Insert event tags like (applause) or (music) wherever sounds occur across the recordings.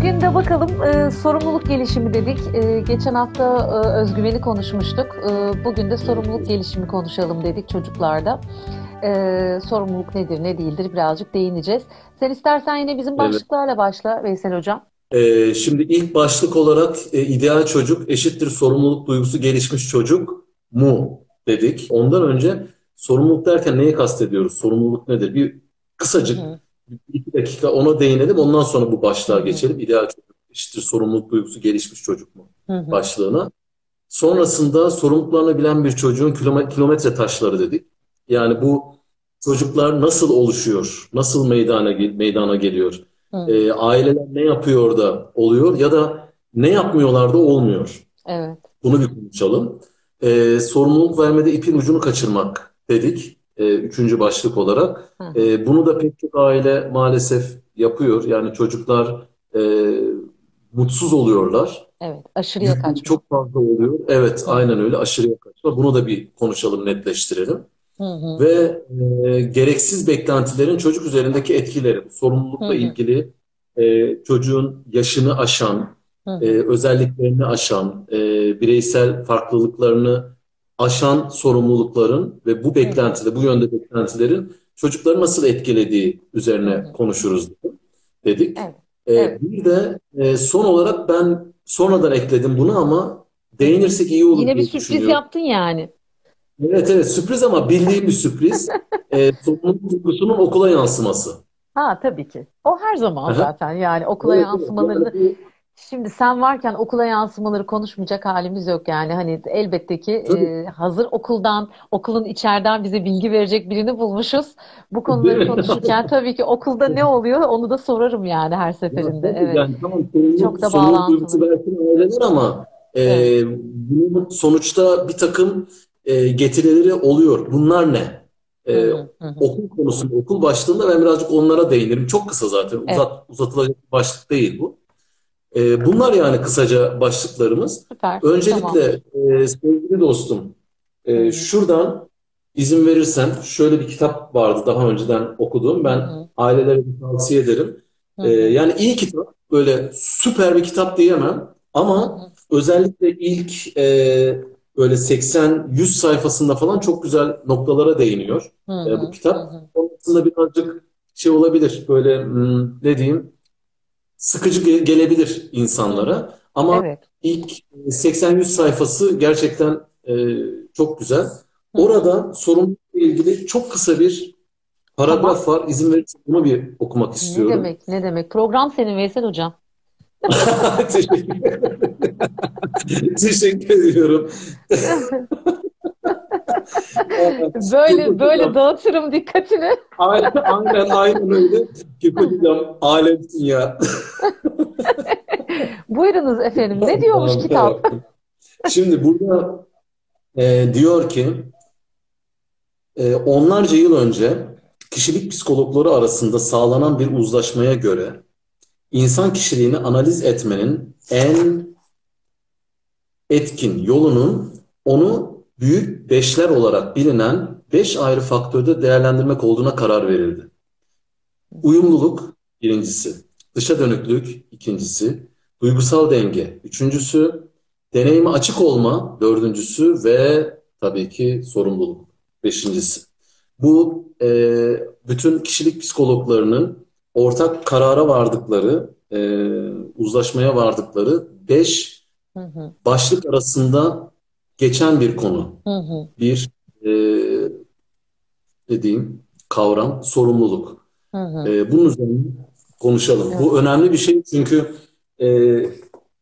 bugün de bakalım e, sorumluluk gelişimi dedik. E, geçen hafta e, özgüveni konuşmuştuk. E, bugün de sorumluluk gelişimi konuşalım dedik çocuklarda. E, sorumluluk nedir, ne değildir birazcık değineceğiz. Sen istersen yine bizim başlıklarla başla Veysel Hocam. Ee, şimdi ilk başlık olarak e, ideal çocuk eşittir sorumluluk duygusu gelişmiş çocuk mu dedik. Ondan önce sorumluluk derken neyi kastediyoruz? Sorumluluk nedir? Bir kısacık Hı. İki dakika ona değinelim. Ondan sonra bu başlığa Hı. geçelim. İdeal çocuk eşittir sorumluluk duygusu gelişmiş çocuk mu Hı. başlığına. Sonrasında sorumluluklarını bilen bir çocuğun kilometre taşları dedik. Yani bu çocuklar nasıl oluşuyor? Nasıl meydana meydana geliyor? E, aileler ne yapıyor da oluyor ya da ne yapmıyorlar da olmuyor. Evet. Bunu bir konuşalım. E, sorumluluk vermede ipin ucunu kaçırmak dedik. E, üçüncü başlık olarak. E, bunu da pek çok aile maalesef yapıyor. Yani çocuklar e, mutsuz oluyorlar. Evet, aşırıya kaçma. Çok fazla oluyor. Evet, aynen öyle aşırıya kaçma. Bunu da bir konuşalım, netleştirelim. Hı hı. Ve e, gereksiz beklentilerin çocuk üzerindeki etkileri, sorumlulukla hı hı. ilgili e, çocuğun yaşını aşan, hı hı. E, özelliklerini aşan, e, bireysel farklılıklarını aşan sorumlulukların ve bu beklentide, bu yönde beklentilerin çocukları nasıl etkilediği üzerine konuşuruz dedik. Evet. E, evet. Bir de e, son olarak ben sonradan ekledim bunu ama değinirsek iyi olur Yine bir sürpriz yaptın yani. Evet evet sürpriz ama bildiğim bir sürpriz. (laughs) e, sorumluluk duygusunun okula yansıması. Ha tabii ki. O her zaman zaten yani okula evet, yansımalarını evet. Şimdi sen varken okula yansımaları konuşmayacak halimiz yok yani hani elbette ki e, hazır okuldan okulun içeriden bize bilgi verecek birini bulmuşuz. Bu konuları konuşurken tabii ki okulda ne oluyor onu da sorarım yani her seferinde. Ya, evet. Yani, tamam, Çok da bağlantılı. Belki ama e, evet. bunun sonuçta bir takım e, getirileri oluyor. Bunlar ne? E, hı hı. Okul konusunda, okul başlığında ben birazcık onlara değinirim. Çok kısa zaten. Evet. Uzat, uzatılacak bir başlık değil bu. E, bunlar yani kısaca başlıklarımız. Süper. Öncelikle tamam. e, sevgili dostum, e, şuradan izin verirsen şöyle bir kitap vardı daha önceden okuduğum. Ben hı ailelere tavsiye ederim. Hı. E, yani iyi kitap, böyle süper bir kitap diyemem. Ama hı özellikle ilk e, böyle 80-100 sayfasında falan çok güzel noktalara değiniyor e, bu kitap. Hı Sonrasında birazcık şey olabilir böyle hmm, ne diyeyim sıkıcı ge- gelebilir insanlara. Ama evet. ilk 80-100 sayfası gerçekten e, çok güzel. Orada sorumlulukla ilgili çok kısa bir paragraf tamam. var. İzin verirsen bunu bir okumak istiyorum. Ne demek, ne demek. Program senin Veysel Hocam. (laughs) (laughs) Teşekkür Teşekkür ediyorum. (laughs) böyle böyle dağıtırım dikkatini. aynen, aynen, aynen öyle. Hocam alemsin ya. Buyurunuz efendim. Ne diyormuş tamam, kitap? Tamam. Şimdi burada e, diyor ki e, onlarca yıl önce kişilik psikologları arasında sağlanan bir uzlaşmaya göre insan kişiliğini analiz etmenin en etkin yolunun onu büyük beşler olarak bilinen beş ayrı faktörde değerlendirmek olduğuna karar verildi. Uyumluluk birincisi, dışa dönüklük ikincisi, duygusal denge üçüncüsü, deneyime açık olma dördüncüsü ve tabii ki sorumluluk beşincisi. Bu e, bütün kişilik psikologlarının ortak karara vardıkları, e, uzlaşmaya vardıkları beş başlık arasında geçen bir konu. Hı hı. Bir e, dediğim kavram sorumluluk. Hı hı. E, bunun üzerine konuşalım. Evet. Bu önemli bir şey çünkü e,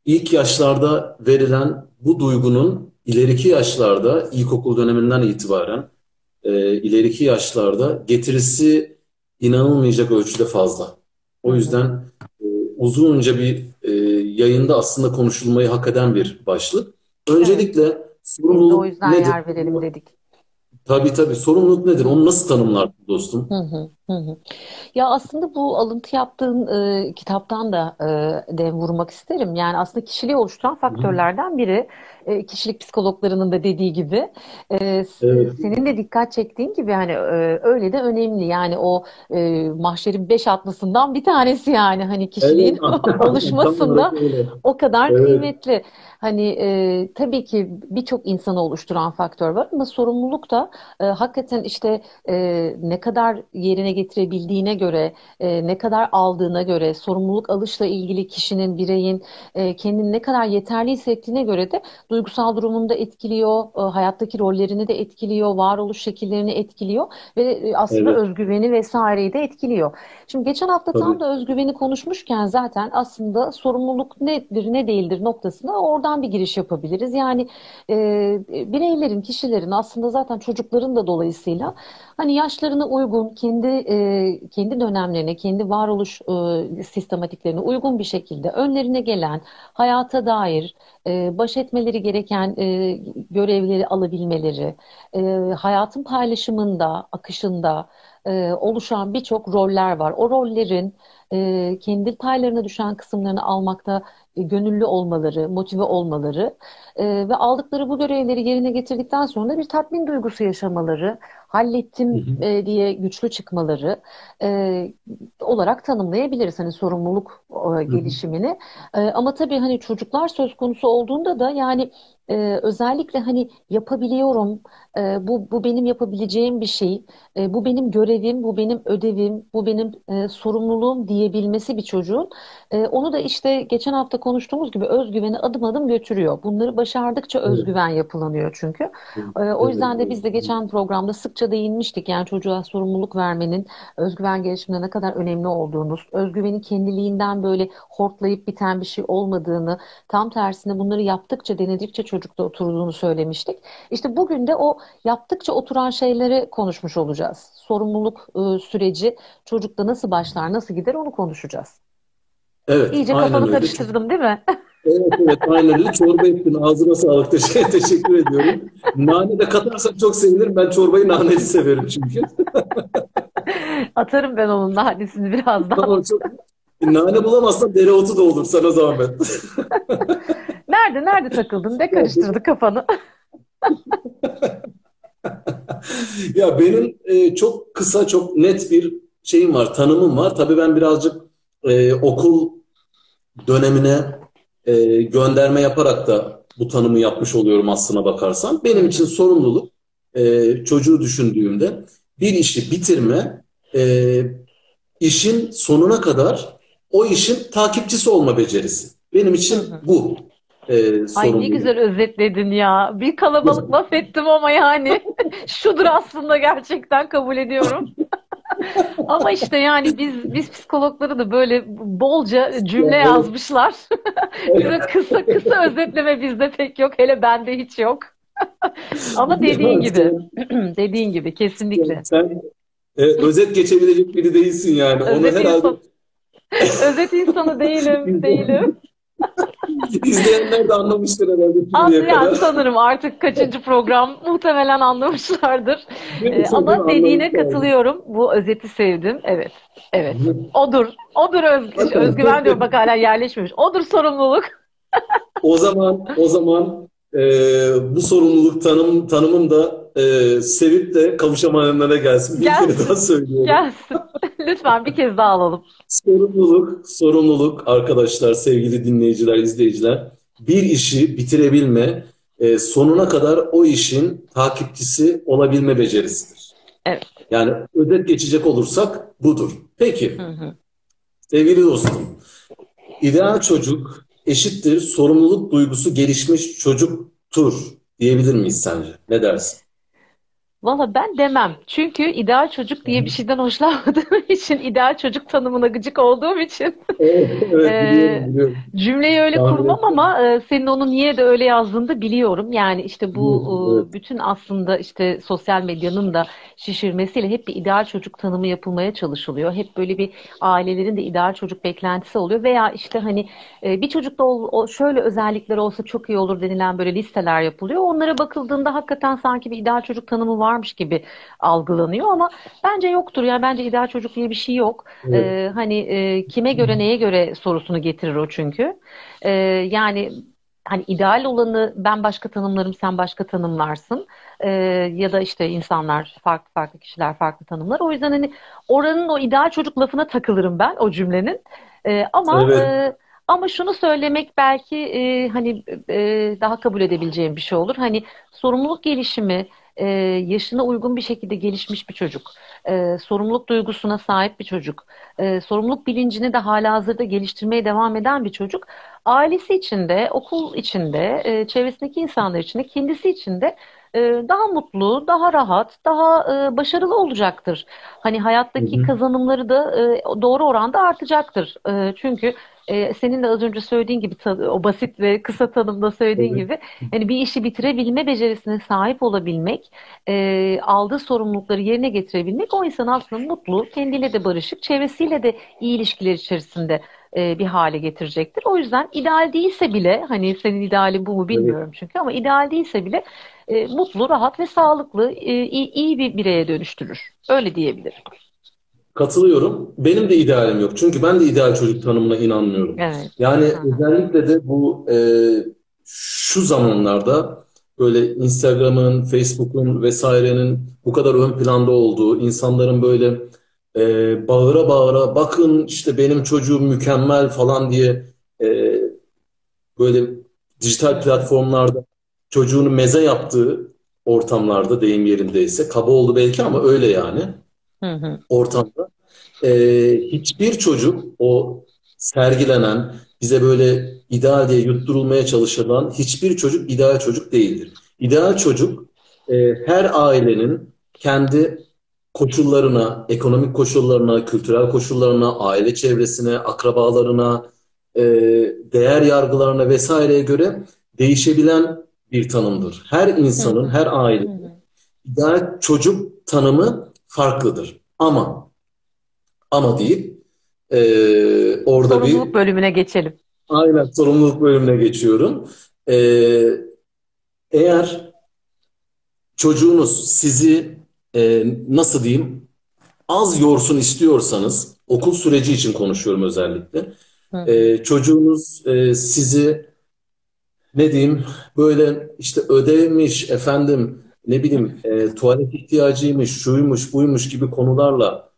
ilk yaşlarda verilen bu duygunun ileriki yaşlarda ilkokul döneminden itibaren e, ileriki yaşlarda getirisi inanılmayacak ölçüde fazla. O yüzden e, uzunca bir e, yayında aslında konuşulmayı hak eden bir başlık. Öncelikle. Sorumluluk o yüzden nedir? yer verelim dedik. Tabii tabii. Sorumluluk nedir? Onu nasıl tanımlar dostum? Hı hı, hı Ya aslında bu alıntı yaptığın e, kitaptan da e, de vurmak isterim. Yani aslında kişiliği oluşturan faktörlerden biri. E, kişilik psikologlarının da dediği gibi. E, Evet. senin de dikkat çektiğin gibi hani e, öyle de önemli. Yani o e, mahşerin beş atlısından bir tanesi yani hani Evet. (laughs) kişiliğin Tam oluşmasında o kadar Evet. kıymetli. Hani e, tabii ki birçok insanı oluşturan faktör var ama sorumluluk da e, hakikaten işte e, ne kadar yerine getirebildiğine göre, e, ne kadar aldığına göre, sorumluluk alışla ilgili kişinin, bireyin e, kendini ne kadar yeterli hissettiğine göre de duygusal durumunu da etkiliyor, e, hayattaki rollerini de etkiliyor, varoluş şekillerini etkiliyor ve e, aslında Evet. özgüveni vesaireyi de etkiliyor. Şimdi geçen hafta tam Tabii. da özgüveni konuşmuşken zaten aslında sorumluluk nedir, ne değildir noktasına oradan bir giriş yapabiliriz. Yani e, bireylerin, kişilerin aslında zaten çocukların da dolayısıyla hani yaşlarına uygun, kendi e, kendi dönemlerine, kendi varoluş e, sistematiklerine uygun bir şekilde önlerine gelen hayata dair e, baş etmeleri gereken e, görevleri alabilmeleri, e, hayatın paylaşımında, akışında e, oluşan birçok roller var. O rollerin e, kendi paylarına düşen kısımlarını almakta e, gönüllü olmaları, motive olmaları e, ve aldıkları bu görevleri yerine getirdikten sonra bir tatmin duygusu yaşamaları, hallettim hı. e, diye güçlü çıkmaları e, olarak tanımlayabiliriz hani sorumluluk e, Hı hı. gelişimini. E, ama tabii hani çocuklar söz konusu olduğunda da yani e, özellikle hani yapabiliyorum, e, bu bu benim yapabileceğim bir şey, e, bu benim görevim, bu benim ödevim, bu benim e, sorumluluğum diyebilmesi bir çocuğun e, onu da işte geçen hafta konuştuğumuz gibi özgüveni adım adım götürüyor. Bunları başardıkça özgüven yapılanıyor çünkü. E, o yüzden de biz de geçen programda sıkça değinmiştik. Yani çocuğa sorumluluk vermenin özgüven gelişimine ne kadar önemli olduğunu, özgüvenin kendiliğinden böyle hortlayıp biten bir şey olmadığını, tam tersine bunları yaptıkça, denedikçe çocukta oturduğunu söylemiştik. İşte bugün de o yaptıkça oturan şeyleri konuşmuş olacağız. Sorumluluk e, süreci çocukta nasıl başlar, nasıl gider onu konuşacağız. Evet. İyice kafanı karıştırdım, değil mi? Evet evet aynen öyle. Çorba ettin. Ağzına sağlık. (laughs) Teşekkür, teşekkür ediyorum. Nane de katarsan çok sevinirim. Ben çorbayı naneli severim çünkü. (laughs) Atarım ben onun nanesini birazdan. Tamam çok. Nane bulamazsan dereotu da olur sana zahmet. (laughs) Nerede, nerede takıldın? Ne karıştırdı kafanı? (laughs) Ya benim e, çok kısa, çok net bir şeyim var, tanımım var. Tabii ben birazcık e, okul dönemine e, gönderme yaparak da bu tanımı yapmış oluyorum aslına bakarsan. Benim için sorumluluk e, çocuğu düşündüğümde bir işi bitirme, e, işin sonuna kadar o işin takipçisi olma becerisi. Benim için bu e, Ay ne güzel özetledin ya. Bir kalabalık laf ettim ama yani (laughs) şudur aslında gerçekten kabul ediyorum. (laughs) Ama işte yani biz biz psikologları da böyle bolca cümle yazmışlar. (laughs) Bize kısa kısa özetleme bizde pek yok. Hele bende hiç yok. Ama dediğin gibi, (clears throat) dediğin gibi kesinlikle. sen e, özet geçebilecek biri değilsin yani. Özet herhalde insan, özet insanı değilim, değilim. İzleyenler de anlamıştır herhalde An, şimdiye yani kadar. sanırım artık kaçıncı program muhtemelen anlamışlardır. Ee, ama dediğine katılıyorum. Bu özeti sevdim. Evet, evet. Odur. Odur öz, Bakın, özgüven diyorum bak hala yerleşmemiş. Odur sorumluluk. o zaman o zaman e, bu sorumluluk tanım tanımım da e, sevip de kavuşamayanlara gelsin. Bir kere daha Gelsin, söylüyorum. gelsin. (laughs) Lütfen bir kez daha alalım. Sorumluluk, sorumluluk arkadaşlar, sevgili dinleyiciler, izleyiciler. Bir işi bitirebilme, e, sonuna kadar o işin takipçisi olabilme becerisidir. Evet. Yani özet geçecek olursak budur. Peki, Hı hı. sevgili dostum, ideal çocuk eşittir sorumluluk duygusu gelişmiş çocuktur diyebilir miyiz sence? Ne dersin? Valla ben demem. Çünkü ideal çocuk diye bir şeyden hoşlanmadığım (laughs) için, ideal çocuk tanımına gıcık olduğum için (laughs) Evet, biliyorum, biliyorum. cümleyi öyle Tahmin kurmam ettim. ama senin onu niye de öyle yazdığını da biliyorum. Yani işte bu evet. bütün aslında işte sosyal medyanın da şişirmesiyle hep bir ideal çocuk tanımı yapılmaya çalışılıyor. Hep böyle bir ailelerin de ideal çocuk beklentisi oluyor veya işte hani bir çocukta şöyle özellikler olsa çok iyi olur denilen böyle listeler yapılıyor. Onlara bakıldığında hakikaten sanki bir ideal çocuk tanımı var varmış gibi algılanıyor ama bence yoktur. Yani bence ideal çocuk diye bir şey yok. Evet. Ee, hani e, kime göre neye göre sorusunu getirir o çünkü. Ee, yani hani ideal olanı ben başka tanımlarım, sen başka tanımlarsın. Ee, ya da işte insanlar, farklı farklı kişiler farklı tanımlar. O yüzden hani oranın o ideal çocuk lafına takılırım ben o cümlenin. Ee, ama evet. e, ama şunu söylemek belki e, hani e, daha kabul edebileceğim bir şey olur. Hani sorumluluk gelişimi e, yaşına uygun bir şekilde gelişmiş bir çocuk, e, sorumluluk duygusuna sahip bir çocuk, e, sorumluluk bilincini de hala hazırda geliştirmeye devam eden bir çocuk, ailesi içinde, okul içinde, e, çevresindeki insanlar içinde, kendisi içinde e, daha mutlu, daha rahat, daha e, başarılı olacaktır. Hani hayattaki hı hı. kazanımları da e, doğru oranda artacaktır. Çünkü e, senin de az önce söylediğin gibi o basit ve kısa tanımda söylediğin evet. gibi yani bir işi bitirebilme becerisine sahip olabilmek, e, aldığı sorumlulukları yerine getirebilmek o insan aslında mutlu, kendiyle de barışık, çevresiyle de iyi ilişkiler içerisinde e, bir hale getirecektir. O yüzden ideal değilse bile hani senin idealin bu mu bilmiyorum evet. çünkü ama ideal değilse bile e, mutlu, rahat ve sağlıklı, e, iyi, iyi bir bireye dönüştürür. Öyle diyebilirim. Katılıyorum. Benim de idealim yok. Çünkü ben de ideal çocuk tanımına inanmıyorum. Evet. Yani Hı. özellikle de bu e, şu zamanlarda böyle Instagram'ın, Facebook'un vesairenin bu kadar ön planda olduğu, insanların böyle e, bağıra bağıra bakın işte benim çocuğum mükemmel falan diye e, böyle dijital platformlarda çocuğunu meze yaptığı ortamlarda deyim yerindeyse kaba oldu belki ama öyle yani hı hı. ortamda e, hiçbir çocuk o sergilenen bize böyle ideal diye yutturulmaya çalışılan hiçbir çocuk ideal çocuk değildir. İdeal çocuk e, her ailenin kendi koşullarına, ekonomik koşullarına, kültürel koşullarına, aile çevresine, akrabalarına, e, değer yargılarına vesaireye göre değişebilen bir tanımdır. Her insanın, her ailenin ideal çocuk tanımı farklıdır. Ama ama deyip e, orada sorumluluk bir... Sorumluluk bölümüne geçelim. Aynen sorumluluk bölümüne geçiyorum. E, eğer çocuğunuz sizi e, nasıl diyeyim az yorsun istiyorsanız okul süreci için konuşuyorum özellikle. E, çocuğunuz e, sizi ne diyeyim böyle işte ödevmiş efendim ne bileyim e, tuvalet ihtiyacıymış şuymuş buymuş gibi konularla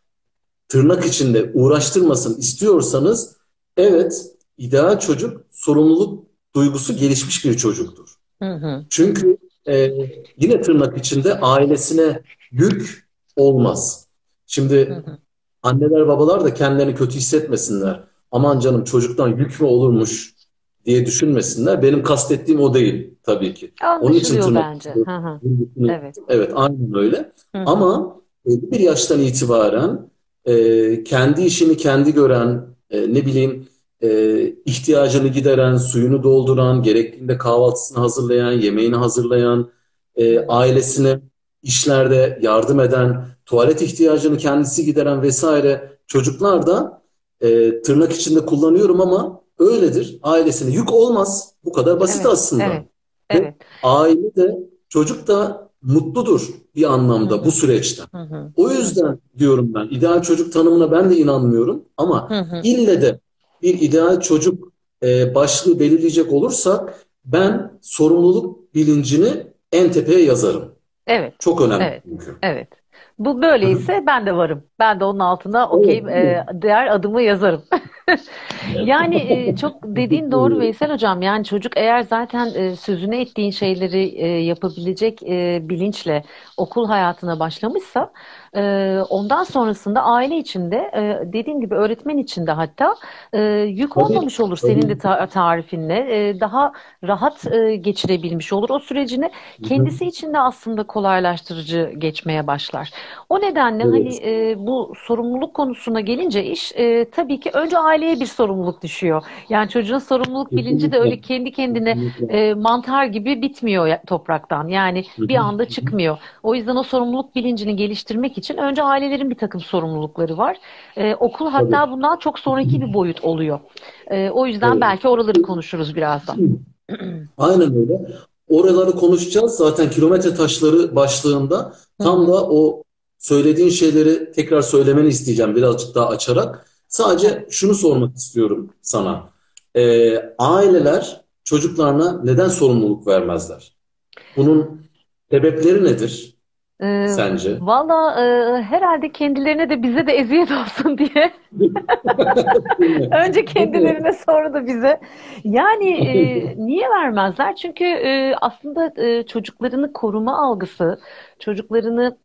tırnak içinde uğraştırmasın istiyorsanız evet ideal çocuk sorumluluk duygusu gelişmiş bir çocuktur. Hı hı. Çünkü e, yine tırnak içinde ailesine yük olmaz. Şimdi hı hı. anneler babalar da kendilerini kötü hissetmesinler. Aman canım çocuktan yük mü olurmuş diye düşünmesinler. Benim kastettiğim o değil tabii ki. Onun için tırnak bence. Hı hı. Evet. evet aynen öyle. Hı hı. Ama bir yaştan itibaren e, kendi işini kendi gören, e, ne bileyim e, ihtiyacını gideren, suyunu dolduran, gerektiğinde kahvaltısını hazırlayan, yemeğini hazırlayan, e, ailesine işlerde yardım eden, tuvalet ihtiyacını kendisi gideren vesaire çocuklar da e, tırnak içinde kullanıyorum ama öyledir. Ailesine yük olmaz. Bu kadar basit evet, aslında. Evet, evet. aile de çocuk da mutludur bir anlamda bu süreçte. Hı hı. O yüzden diyorum ben ideal çocuk tanımına ben de inanmıyorum ama hı hı. ille de bir ideal çocuk e, başlığı belirleyecek olursak ben sorumluluk bilincini en tepeye yazarım. Evet. Çok önemli evet. çünkü. Evet. Bu böyleyse ben de varım. Ben de onun altına okey e, diğer adımı yazarım. (laughs) yani e, çok (laughs) dediğin doğru Veysel Hocam. Yani çocuk eğer zaten e, sözüne ettiğin şeyleri e, yapabilecek bilinçle okul hayatına başlamışsa ondan sonrasında aile içinde dediğim gibi öğretmen içinde hatta yük olmamış olur senin de ta tarifinle. Daha rahat geçirebilmiş olur. O sürecini kendisi için de aslında kolaylaştırıcı geçmeye başlar. O nedenle evet. hani bu sorumluluk konusuna gelince iş tabii ki önce aileye bir sorumluluk düşüyor. Yani çocuğun sorumluluk bilinci de öyle kendi kendine e, mantar gibi bitmiyor topraktan. Yani bir anda çıkmıyor. O yüzden o sorumluluk bilincini geliştirmek için önce ailelerin bir takım sorumlulukları var. E, okul hatta Tabii. bundan çok sonraki bir boyut oluyor. E, o yüzden evet. belki oraları konuşuruz birazdan. Aynen öyle. oraları konuşacağız. Zaten kilometre taşları başlığında tam da o söylediğin şeyleri tekrar söylemeni isteyeceğim birazcık daha açarak. Sadece şunu sormak istiyorum sana. Ee, aileler çocuklarına neden sorumluluk vermezler? Bunun sebepleri nedir Ee, sence? valla e, herhalde kendilerine de bize de eziyet (laughs) olsun diye. (laughs) Önce kendilerine sonra da bize. Yani e, (laughs) niye vermezler? Çünkü e, aslında e, çocuklarını koruma algısı, çocuklarını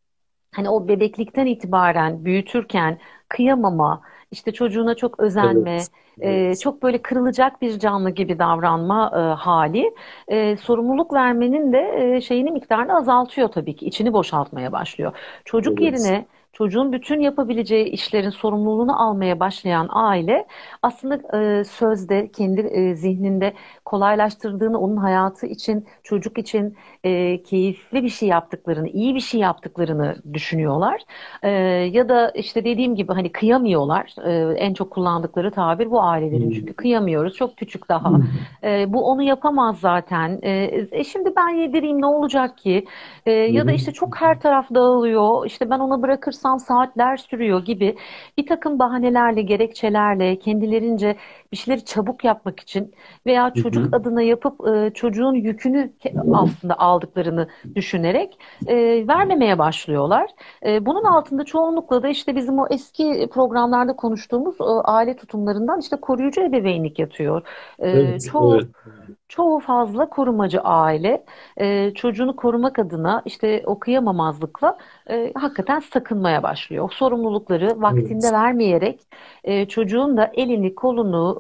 hani o bebeklikten itibaren büyütürken kıyamama, işte çocuğuna çok özenme, Evet, e, evet. çok böyle kırılacak bir canlı gibi davranma e, hali e, sorumluluk vermenin de e, şeyini miktarını azaltıyor tabii ki. İçini boşaltmaya başlıyor. Çocuk Evet. yerine çocuğun bütün yapabileceği işlerin sorumluluğunu almaya başlayan aile aslında e, sözde kendi e, zihninde kolaylaştırdığını onun hayatı için, çocuk için e, keyifli bir şey yaptıklarını, iyi bir şey yaptıklarını düşünüyorlar. E, ya da işte dediğim gibi hani kıyamıyorlar. E, en çok kullandıkları tabir bu ailelerin çünkü Hmm. kıyamıyoruz. Çok küçük daha. E, bu onu yapamaz zaten. E, e, şimdi ben yedireyim ne olacak ki? E, ya da işte çok her taraf dağılıyor. İşte ben ona bırakırsam saatler sürüyor gibi bir takım bahanelerle, gerekçelerle kendilerince bir şeyleri çabuk yapmak için veya Hı çocuk hı. adına yapıp e, çocuğun yükünü aslında aldıklarını düşünerek e, vermemeye başlıyorlar. E, bunun altında çoğunlukla da işte bizim o eski programlarda konuştuğumuz e, aile tutumlarından işte koruyucu ebeveynlik yatıyor. E, Evet, çoğu evet. Çoğu fazla korumacı aile e, çocuğunu korumak adına işte o kıyamamazlıkla e, hakikaten sakınmaya başlıyor. Sorumlulukları vaktinde Evet. vermeyerek e, çocuğun da elini, kolunu,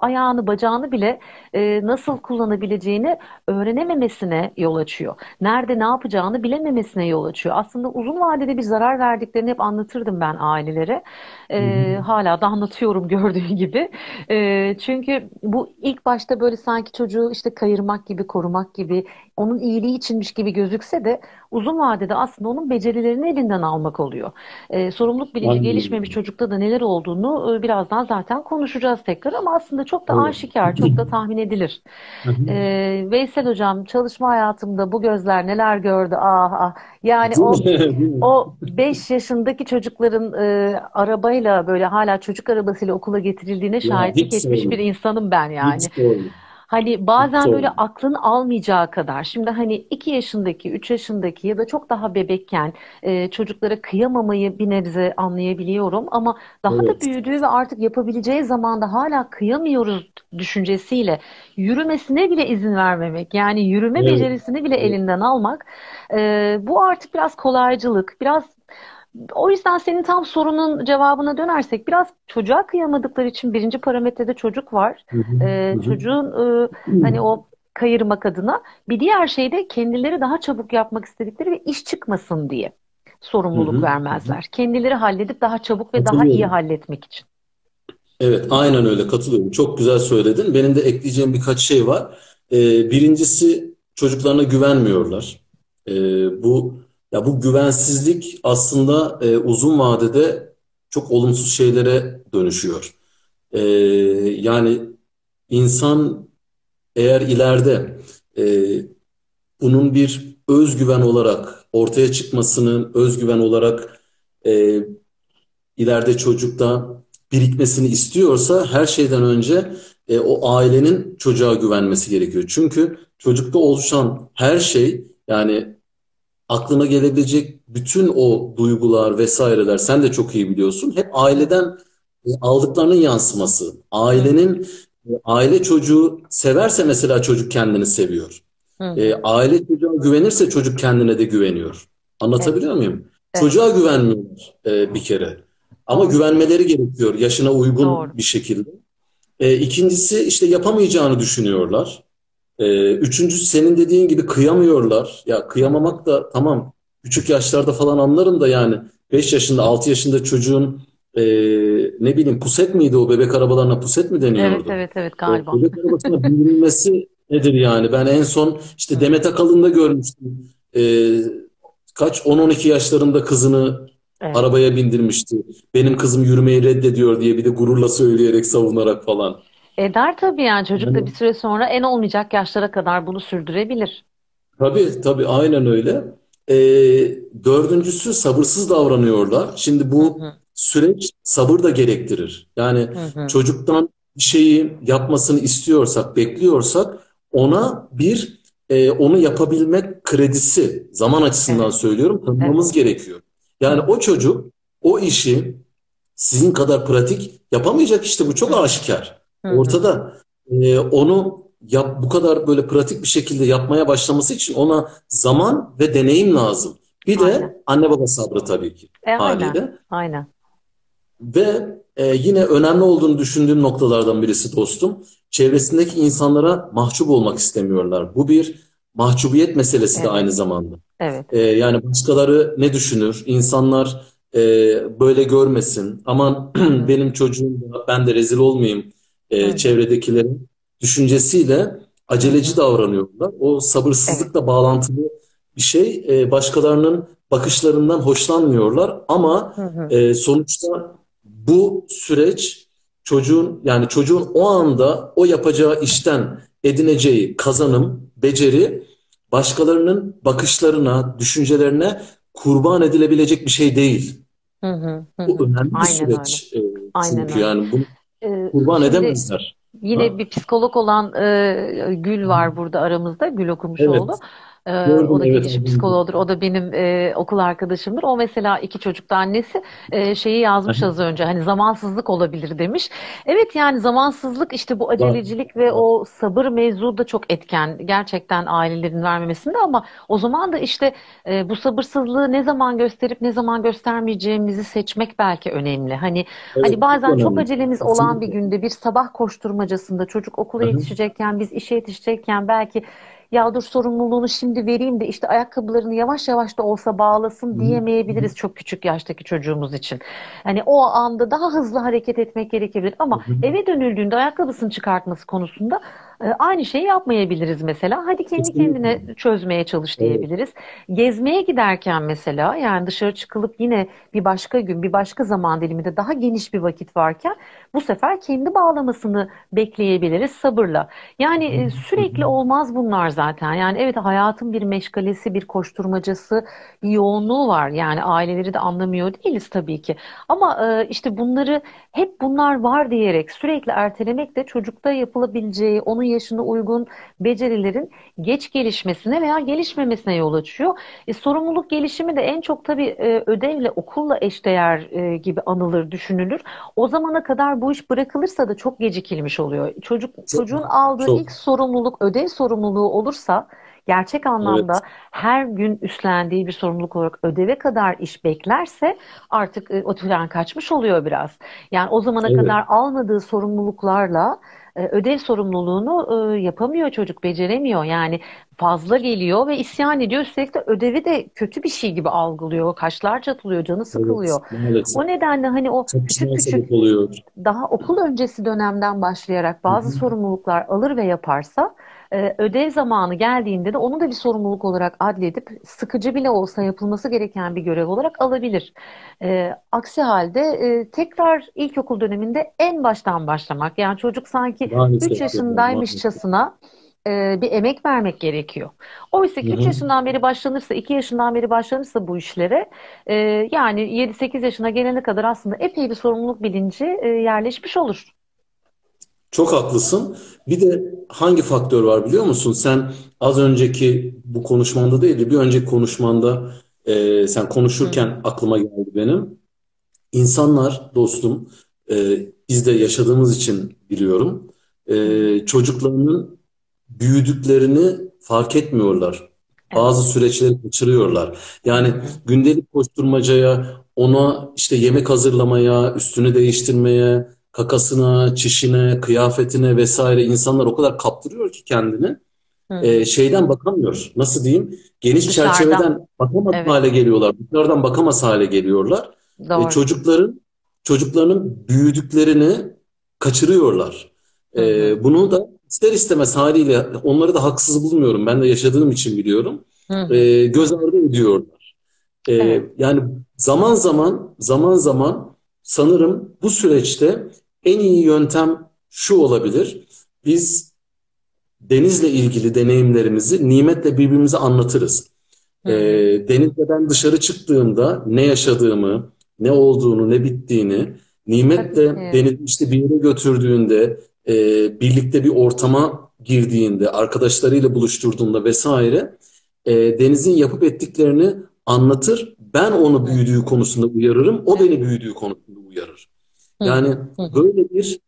e, ayağını, bacağını bile e, nasıl kullanabileceğini öğrenememesine yol açıyor. Nerede ne yapacağını bilememesine yol açıyor. Aslında uzun vadede bir zarar verdiklerini hep anlatırdım ben ailelere. E, hala da anlatıyorum (laughs) gördüğün gibi. E, çünkü bu ilk başta böyle sanki çocuğu işte kayırmak gibi, korumak gibi, onun iyiliği içinmiş gibi gözükse de uzun vadede aslında onun becerilerini elinden almak oluyor. Ee, sorumluluk bilinci gelişmemiş çocukta da neler olduğunu e, birazdan zaten konuşacağız tekrar ama aslında çok da aşikar, çok da (clears throat) tahmin edilir. Ee, Veysel hocam çalışma hayatımda bu gözler neler gördü ah ah. Yani o (laughs) o 5 yaşındaki çocukların e, arabayla böyle hala çocuk arabasıyla okula getirildiğine şahitlik etmiş bir insanım ben yani. Hiç sorma. Hani bazen böyle sorma. aklın almayacağı kadar. Şimdi hani 2 yaşındaki, 3 yaşındaki ya da çok daha bebekken e, çocuklara kıyamamayı bir nebze anlayabiliyorum. Ama daha da Evet. büyüdüğü ve artık yapabileceği zamanda hala kıyamıyoruz düşüncesiyle yürümesine bile izin vermemek. Yani yürüme Evet. becerisini bile Evet. elinden almak. e, bu artık biraz kolaycılık, biraz o yüzden senin tam sorunun cevabına dönersek biraz çocuğa kıyamadıkları için birinci parametrede çocuk var. Hı hı. Ee, Hı çocuğun e, hani o kayırmak adına bir diğer şey de kendileri daha çabuk yapmak istedikleri ve iş çıkmasın diye sorumluluk hı. Hı hı. vermezler. Kendileri halledip daha çabuk ve daha iyi halletmek için. Evet, aynen öyle katılıyorum. Çok güzel söyledin. Benim de ekleyeceğim birkaç şey var. Ee, birincisi çocuklarına güvenmiyorlar. Ee, bu ya bu güvensizlik aslında e, uzun vadede çok olumsuz şeylere dönüşüyor. Ee, yani insan eğer ileride e, bunun bir özgüven olarak ortaya çıkmasını, özgüven olarak e, ileride çocukta birikmesini istiyorsa her şeyden önce e, o ailenin çocuğa güvenmesi gerekiyor. Çünkü çocukta oluşan her şey yani aklına gelebilecek bütün o duygular vesaireler sen de çok iyi biliyorsun. Hep aileden e, aldıklarının yansıması. Ailenin e, aile çocuğu severse mesela çocuk kendini seviyor. hı E, aile çocuğa güvenirse çocuk kendine de güveniyor. Evet, Anlatabiliyor muyum? evet. Çocuğa güvenmiyorlar e, bir kere. Ama Doğru, güvenmeleri gerekiyor yaşına uygun doğru. bir şekilde. E, ikincisi işte yapamayacağını düşünüyorlar. E, üçüncüsü senin dediğin gibi kıyamıyorlar. Ya kıyamamak da tamam küçük yaşlarda falan anlarım da yani 5 yaşında 6 yaşında çocuğun e, ne bileyim puset miydi o bebek arabalarına puset mi Evet, deniyordu? evet, evet O galiba. bebek arabasına bindirilmesi nedir yani? Ben en son işte Demet Akalın'da görmüştüm. E, kaç 10-12 yaşlarında kızını evet. arabaya bindirmişti. Benim kızım yürümeyi reddediyor diye bir de gururla söyleyerek savunarak falan. Eder tabii yani çocuk da bir süre sonra en olmayacak yaşlara kadar bunu sürdürebilir. Tabii tabii aynen öyle. Ee, dördüncüsü sabırsız davranıyorlar. Şimdi bu hı hı. süreç sabır da gerektirir. Yani hı hı. çocuktan bir şeyi yapmasını istiyorsak, bekliyorsak ona bir e, onu yapabilmek kredisi zaman açısından evet. söylüyorum tanımamız evet. gerekiyor. Yani o çocuk o işi sizin kadar pratik yapamayacak işte bu çok aşikar. Ortada. E, onu yap, bu kadar böyle pratik bir şekilde yapmaya başlaması için ona zaman ve deneyim lazım. Bir de aynen. anne baba sabrı tabii ki e, haliyle. Aynen. aynen. Ve e, yine önemli olduğunu düşündüğüm noktalardan birisi dostum. Çevresindeki insanlara mahcup olmak istemiyorlar. Bu bir mahcubiyet meselesi evet. de aynı zamanda. Evet. E, yani başkaları ne düşünür? İnsanlar e, böyle görmesin. Aman (clears throat) benim çocuğum da ben de rezil olmayayım e, çevredekilerin düşüncesiyle aceleci davranıyorlar. O sabırsızlıkla evet. bağlantılı bir şey. E, başkalarının bakışlarından hoşlanmıyorlar ama E, sonuçta bu süreç çocuğun yani çocuğun o anda o yapacağı işten edineceği kazanım, beceri başkalarının bakışlarına, düşüncelerine kurban edilebilecek bir şey değil. Hı hı, hı. Bu önemli bir Aynen süreç. Öyle. E, Aynen çünkü öyle. yani bunu ee, kurban Şimdi, edemezler. Yine ha. bir psikolog olan e, Gül var burada aramızda. Gül Okumuşoğlu. Evet. Ee, o da evet, gelişim psikoloğudur. O da benim e, okul arkadaşımdır. O mesela iki çocukta annesi e, şeyi yazmış az önce. Hani zamansızlık olabilir demiş. Evet yani zamansızlık işte bu acelecilik ve o sabır mevzu da çok etken. Gerçekten ailelerin vermemesinde ama o zaman da işte e, bu sabırsızlığı ne zaman gösterip ne zaman göstermeyeceğimizi seçmek belki önemli. Hani evet, hani bazen çok, çok acelemiz olan bir günde bir sabah koşturmacasında çocuk okula yetişecekken biz işe yetişecekken belki ya dur sorumluluğunu şimdi vereyim de işte ayakkabılarını yavaş yavaş da olsa bağlasın diyemeyebiliriz çok küçük yaştaki çocuğumuz için. Hani o anda daha hızlı hareket etmek gerekebilir. Ama eve dönüldüğünde ayakkabısını çıkartması konusunda aynı şeyi yapmayabiliriz mesela. Hadi kendi kendine çözmeye çalış diyebiliriz. Gezmeye giderken mesela yani dışarı çıkılıp yine bir başka gün, bir başka zaman diliminde daha geniş bir vakit varken bu sefer kendi bağlamasını bekleyebiliriz sabırla. Yani e, sürekli olmaz bunlar zaten. Yani evet hayatın bir meşgalesi, bir koşturmacası, bir yoğunluğu var. Yani aileleri de anlamıyor değiliz tabii ki. Ama e, işte bunları hep bunlar var diyerek sürekli ertelemek de çocukta yapılabileceği, onun yaşına uygun becerilerin geç gelişmesine veya gelişmemesine yol açıyor. E, sorumluluk gelişimi de en çok tabii e, ödevle, okulla eşdeğer e, gibi anılır, düşünülür. O zamana kadar bu iş bırakılırsa da çok gecikilmiş oluyor. Çocuk çok, çocuğun aldığı çok. ilk sorumluluk ödev sorumluluğu olursa gerçek anlamda evet. her gün üstlendiği bir sorumluluk olarak ödeve kadar iş beklerse artık e, o tülen kaçmış oluyor biraz. Yani o zamana evet. kadar almadığı sorumluluklarla ödev sorumluluğunu e, yapamıyor çocuk, beceremiyor. Yani fazla geliyor ve isyan ediyor. Üstelik de ödevi de kötü bir şey gibi algılıyor. Kaşlar çatılıyor, canı sıkılıyor. Evet, o nedenle hani o küçük küçük oluyor. daha okul öncesi dönemden başlayarak bazı Hı-hı. sorumluluklar alır ve yaparsa e, ödev zamanı geldiğinde de onu da bir sorumluluk olarak adledip sıkıcı bile olsa yapılması gereken bir görev olarak alabilir. E, aksi halde e, tekrar ilkokul döneminde en baştan başlamak yani çocuk sanki Maalesef 3 yaşındaymışçasına e, bir emek vermek gerekiyor. Oysa ki 3 yaşından beri başlanırsa, 2 yaşından beri başlanırsa bu işlere e, yani 7-8 yaşına gelene kadar aslında epey bir sorumluluk bilinci e, yerleşmiş olur. Çok haklısın. Bir de hangi faktör var biliyor musun? Sen az önceki bu konuşmanda değildi, bir önceki konuşmanda e, sen konuşurken Hı. aklıma geldi benim. İnsanlar dostum, e, biz de yaşadığımız için biliyorum, e, çocuklarının büyüdüklerini fark etmiyorlar. Bazı süreçleri kaçırıyorlar. Yani gündelik koşturmacaya, ona işte yemek hazırlamaya, üstünü değiştirmeye, kakasına, çişine, kıyafetine vesaire insanlar o kadar kaptırıyor ki kendini. E, şeyden bakamıyor. Nasıl diyeyim? Geniş Dışarıdan. çerçeveden bakamaz evet. hale geliyorlar. Dışarıdan bakamaz hale geliyorlar. E, çocukların çocuklarının büyüdüklerini kaçırıyorlar. E, bunu da ister istemez haliyle onları da haksız bulmuyorum. Ben de yaşadığım için biliyorum. E, göz ardı ediyorlar. E, evet. Yani zaman zaman zaman zaman sanırım bu süreçte en iyi yöntem şu olabilir. Biz denizle ilgili deneyimlerimizi nimetle birbirimize anlatırız. E, denizde ben dışarı çıktığımda ne yaşadığımı, ne olduğunu, ne bittiğini, nimet de beni işte bir yere götürdüğünde, e, birlikte bir ortama girdiğinde, arkadaşlarıyla buluşturduğunda vesaire e, Deniz'in yapıp ettiklerini anlatır. Ben onu büyüdüğü konusunda uyarırım. O beni büyüdüğü konusunda uyarır. Yani böyle bir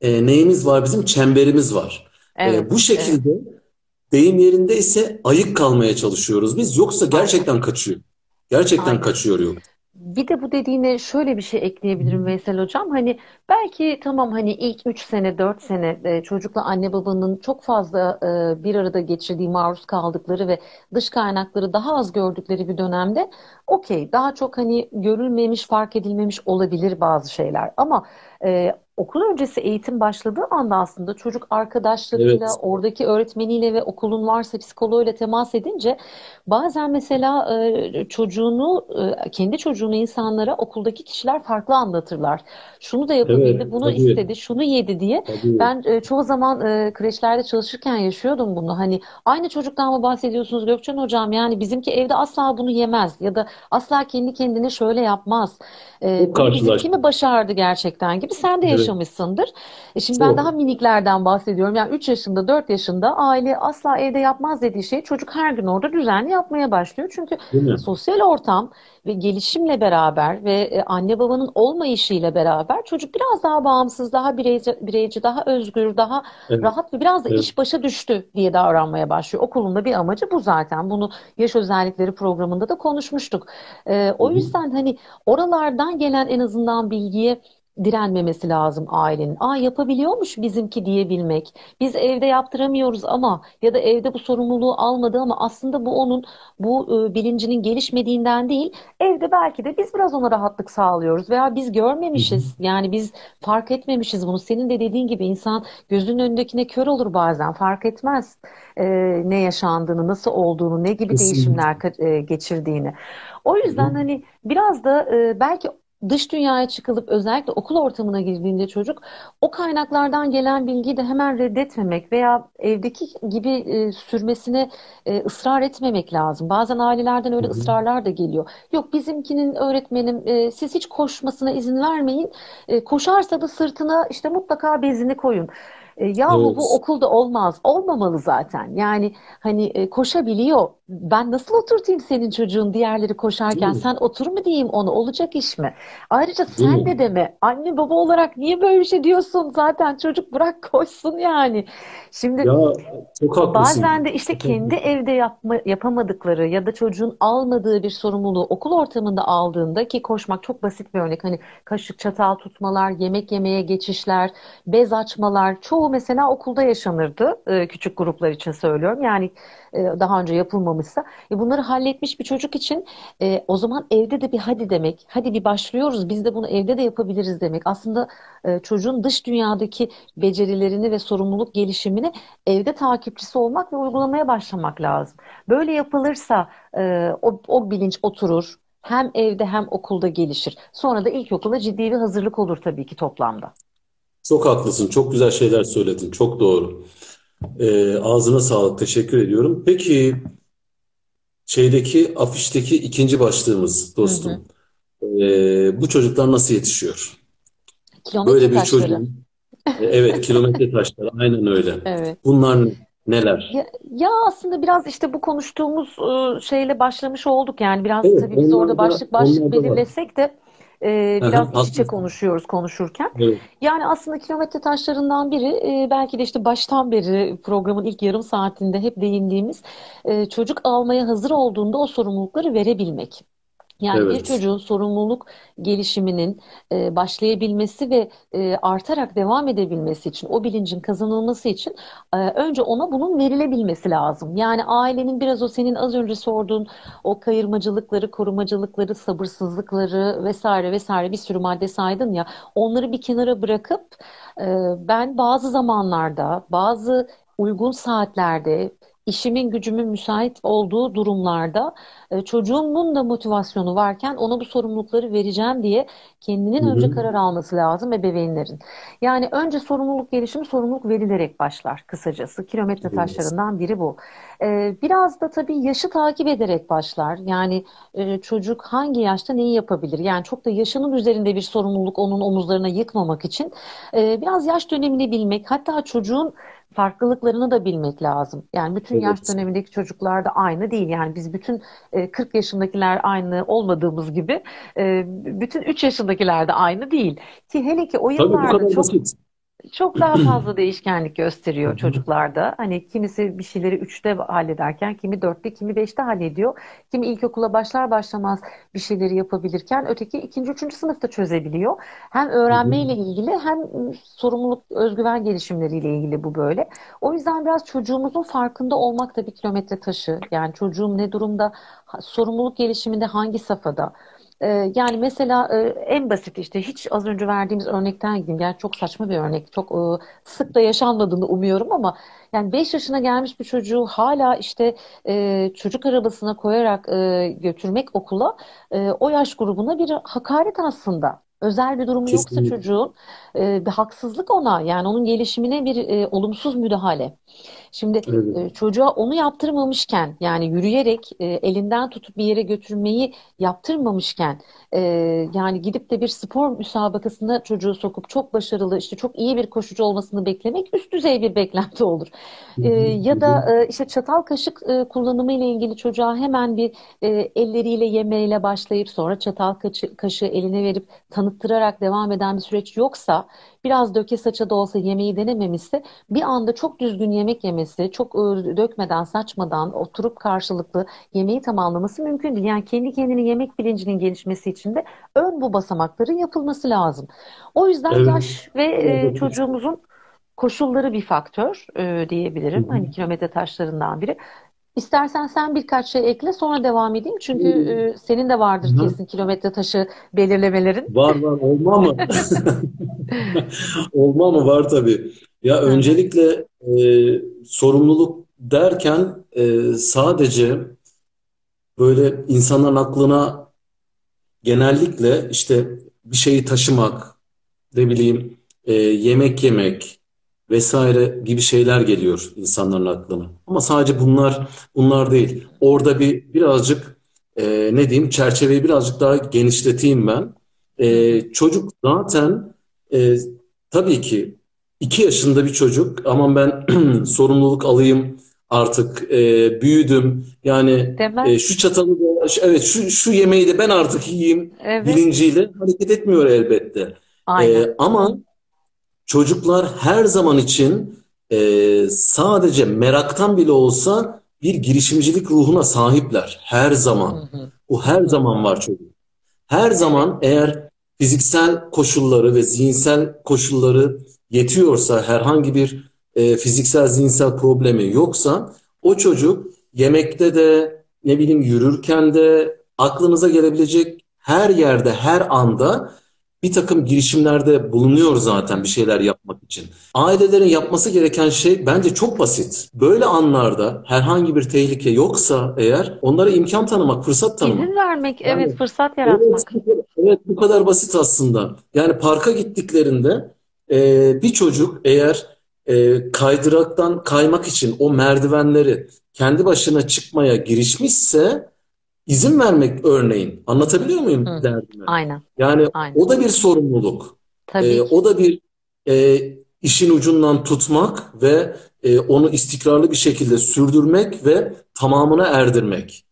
e, neyimiz var bizim? Çemberimiz var. E, evet, e, bu şekilde evet. deyim yerinde ise ayık kalmaya çalışıyoruz biz. Yoksa gerçekten kaçıyor. Gerçekten Aynen. kaçıyor yok. Bir de bu dediğine şöyle bir şey ekleyebilirim Veysel Hocam. Hani belki tamam hani ilk 3 sene 4 sene e, çocukla anne babanın çok fazla e, bir arada geçirdiği maruz kaldıkları ve dış kaynakları daha az gördükleri bir dönemde okey daha çok hani görülmemiş fark edilmemiş olabilir bazı şeyler. Ama e, okul öncesi eğitim başladığı anda aslında çocuk arkadaşlarıyla, evet. oradaki öğretmeniyle ve okulun varsa psikoloğuyla temas edince bazen mesela e, çocuğunu, e, kendi çocuğunu insanlara okuldaki kişiler farklı anlatırlar. Şunu da yapabildi, evet, bunu tabii. istedi, şunu yedi diye. Tabii. Ben e, çoğu zaman kreşlerde çalışırken yaşıyordum bunu. Hani aynı çocuktan mı bahsediyorsunuz Gökçen Hocam? Yani bizimki evde asla bunu yemez ya da asla kendi kendine şöyle yapmaz. E, bizimki mi başardı gerçekten gibi sen de evet yaşamışsındır. E şimdi ben daha miniklerden bahsediyorum. Yani 3 yaşında, 4 yaşında aile asla evde yapmaz dediği şeyi çocuk her gün orada düzenli yapmaya başlıyor. Çünkü sosyal ortam ve gelişimle beraber ve e, anne babanın olmayışıyla beraber çocuk biraz daha bağımsız, daha bireyci, bireyci daha özgür, daha evet. rahat ve biraz da evet. iş başa düştü diye davranmaya başlıyor. Okulun da bir amacı bu zaten. Bunu yaş özellikleri programında da konuşmuştuk. Ee, o yüzden hani oralardan gelen en azından bilgiye direnmemesi lazım ailenin. Aa yapabiliyormuş bizimki diyebilmek. Biz evde yaptıramıyoruz ama ya da evde bu sorumluluğu almadı ama aslında bu onun bu e, bilincinin gelişmediğinden değil. Evde belki de biz biraz ona rahatlık sağlıyoruz veya biz görmemişiz. Yani biz fark etmemişiz bunu. Senin de dediğin gibi insan gözünün önündekine kör olur bazen. Fark etmez e, ne yaşandığını, nasıl olduğunu, ne gibi Kesinlikle. değişimler e, geçirdiğini. O yüzden hani biraz da e, belki dış dünyaya çıkılıp özellikle okul ortamına girdiğinde çocuk o kaynaklardan gelen bilgiyi de hemen reddetmemek veya evdeki gibi e, sürmesine e, ısrar etmemek lazım. Bazen ailelerden öyle ısrarlar da geliyor. Yok bizimkinin öğretmenim e, siz hiç koşmasına izin vermeyin. E, koşarsa da sırtına işte mutlaka bezini koyun. E, yahu evet. bu okulda olmaz. Olmamalı zaten. Yani hani e, koşabiliyor. Ben nasıl oturtayım senin çocuğun diğerleri koşarken? Sen otur mu diyeyim onu? Olacak iş mi? Ayrıca sen de deme. Anne baba olarak niye böyle bir şey diyorsun? Zaten çocuk bırak (laughs) koşsun yani. Şimdi ya, çok bazen de işte kendi evde yapma, yapamadıkları ya da çocuğun almadığı bir sorumluluğu okul ortamında aldığında ki koşmak çok basit bir örnek. Hani kaşık çatal tutmalar, yemek yemeye geçişler, bez açmalar çoğu mesela okulda yaşanırdı. E, küçük gruplar için söylüyorum. Yani e, daha önce yapılmamışsa. E, bunları halletmiş bir çocuk için e, o zaman evde de bir hadi demek. Hadi bir başlıyoruz. Biz de bunu evde de yapabiliriz demek. Aslında çocuğun dış dünyadaki becerilerini ve sorumluluk gelişimini evde takipçisi olmak ve uygulamaya başlamak lazım. Böyle yapılırsa o, o bilinç oturur. Hem evde hem okulda gelişir. Sonra da ilkokula ciddi bir hazırlık olur tabii ki toplamda. Çok haklısın. Çok güzel şeyler söyledin. Çok doğru. Ee, ağzına sağlık. Teşekkür ediyorum. Peki şeydeki afişteki ikinci başlığımız dostum. Hı hı. Ee, bu çocuklar nasıl yetişiyor? Kilometre Böyle bir taşları. çocuğun e, evet kilometre (laughs) taşları aynen öyle. Evet. Bunlar neler? Ya, ya aslında biraz işte bu konuştuğumuz ıı, şeyle başlamış olduk yani biraz evet, tabii biz orada başlık başlık belirlesek de e, biraz iç içe konuşuyoruz konuşurken. Evet. Yani aslında kilometre taşlarından biri e, belki de işte baştan beri programın ilk yarım saatinde hep değindiğimiz e, çocuk almaya hazır olduğunda o sorumlulukları verebilmek. Yani evet. bir çocuğun sorumluluk gelişiminin e, başlayabilmesi ve e, artarak devam edebilmesi için, o bilincin kazanılması için e, önce ona bunun verilebilmesi lazım. Yani ailenin biraz o senin az önce sorduğun o kayırmacılıkları, korumacılıkları, sabırsızlıkları vesaire vesaire bir sürü madde saydın ya, onları bir kenara bırakıp e, ben bazı zamanlarda, bazı uygun saatlerde işimin gücümün müsait olduğu durumlarda e, çocuğumun da motivasyonu varken ona bu sorumlulukları vereceğim diye kendinin Hı önce karar alması lazım ebeveynlerin. Yani önce sorumluluk gelişimi sorumluluk verilerek başlar kısacası. Kilometre taşlarından biri bu. E, biraz da tabii yaşı takip ederek başlar. Yani e, çocuk hangi yaşta neyi yapabilir? Yani çok da yaşının üzerinde bir sorumluluk onun omuzlarına yıkmamak için e, biraz yaş dönemini bilmek, hatta çocuğun farklılıklarını da bilmek lazım. Yani bütün yaş Evet. dönemindeki çocuklar da aynı değil. Yani biz bütün e, 40 yaşındakiler aynı olmadığımız gibi e, bütün 3 yaşındakiler de aynı değil. Ki hele ki o Tabii yıllarda kadar çok basit. Çok daha (clears throat) fazla değişkenlik gösteriyor çocuklarda. Hani kimisi bir şeyleri üçte hallederken, kimi dörtte, kimi beşte hallediyor. Kimi ilkokula başlar başlamaz bir şeyleri yapabilirken, öteki ikinci, üçüncü sınıfta çözebiliyor. Hem öğrenmeyle ilgili hem sorumluluk, özgüven gelişimleriyle ilgili bu böyle. O yüzden biraz çocuğumuzun farkında olmak da bir kilometre taşı. Yani çocuğum ne durumda, sorumluluk gelişiminde hangi safhada? Ee, yani mesela e, en basit işte hiç az önce verdiğimiz örnekten gideyim. Yani çok saçma bir örnek. Çok e, sık da yaşanmadığını umuyorum ama yani 5 yaşına gelmiş bir çocuğu hala işte e, çocuk arabasına koyarak götürmek okula o yaş grubuna bir hakaret aslında. Özel bir durumu yoksa Kesinlikle. çocuğun e, bir haksızlık ona yani onun gelişimine bir e, olumsuz müdahale. Şimdi Evet. e, çocuğa onu yaptırmamışken yani yürüyerek e, elinden tutup bir yere götürmeyi yaptırmamışken e, yani gidip de bir spor müsabakasına çocuğu sokup çok başarılı işte çok iyi bir koşucu olmasını beklemek üst düzey bir beklenti olur. E, ya da e, işte çatal kaşık e, kullanımı ile ilgili çocuğa hemen bir e, elleriyle yemeyle başlayıp sonra çatal kaşı- kaşığı eline verip tanıttırarak devam eden bir süreç yoksa biraz döke saça da olsa yemeği denememişse bir anda çok düzgün yemek yemesi, çok e, dökmeden, saçmadan oturup karşılıklı yemeği tamamlaması mümkün değil. Yani kendi kendine yemek bilincinin gelişmesi için de ön bu basamakların yapılması lazım. O yüzden Evet. yaş ve Bu kadar e, basit. çocuğumuzun koşulları bir faktör e, Hı diyebilirim. hı. Hani kilometre taşlarından biri. İstersen sen birkaç şey ekle sonra devam edeyim. Çünkü e, senin de vardır hı. kesin kilometre taşı belirlemelerin. Var var olma mı? (laughs) Olma mı? Var tabii. Ya hı, öncelikle e, sorumluluk derken e, sadece böyle insanların aklına genellikle işte bir şeyi taşımak, ne bileyim e, yemek yemek vesaire gibi şeyler geliyor insanların aklına. Ama sadece bunlar bunlar değil. Orada bir birazcık e, ne diyeyim çerçeveyi birazcık daha genişleteyim ben. E, çocuk zaten e, tabii ki iki yaşında bir çocuk aman ben (clears throat) sorumluluk alayım artık e, büyüdüm yani e, şu çatalı da evet şu, şu yemeği de ben artık yiyeyim Evet, bilinciyle hareket etmiyor elbette. aynen. Ee, ama çocuklar her zaman için e, sadece meraktan bile olsa bir girişimcilik ruhuna sahipler. Her zaman. Bu her zaman var çocuk. Her zaman eğer fiziksel koşulları ve zihinsel koşulları yetiyorsa, herhangi bir e, fiziksel zihinsel problemi yoksa o çocuk yemekte de ne bileyim yürürken de aklınıza gelebilecek her yerde, her anda bir takım girişimlerde bulunuyor zaten bir şeyler yapmak için. Ailelerin yapması gereken şey bence çok basit. Böyle anlarda herhangi bir tehlike yoksa eğer onlara imkan tanımak, fırsat tanımak. İzin vermek, Yani evet, fırsat Evet, yaratmak. kadar, evet bu kadar basit aslında. Yani parka gittiklerinde e, bir çocuk eğer e, kaydıraktan kaymak için o merdivenleri kendi başına çıkmaya girişmişse izin vermek örneğin. Anlatabiliyor muyum hı. derdimi? Aynen, Yani aynen. o da bir sorumluluk. Tabii ki. o da bir e, işin ucundan tutmak ve e, onu istikrarlı bir şekilde sürdürmek ve tamamına erdirmek.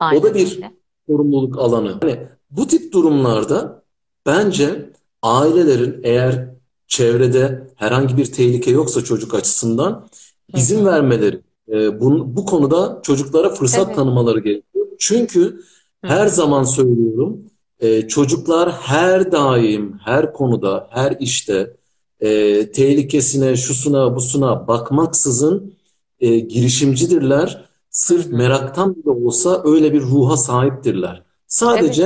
O da Aynen bir öyle. sorumluluk alanı. Yani bu tip durumlarda bence ailelerin eğer çevrede herhangi bir tehlike yoksa çocuk açısından izin vermeleri, e, bu, bu konuda çocuklara fırsat Evet. tanımaları gerekiyor. Çünkü her zaman söylüyorum, e, çocuklar her daim, her konuda, her işte e, tehlikesine, şusuna, busuna bakmaksızın e, girişimcidirler. Sırf meraktan bile olsa öyle bir ruha sahiptirler. Sadece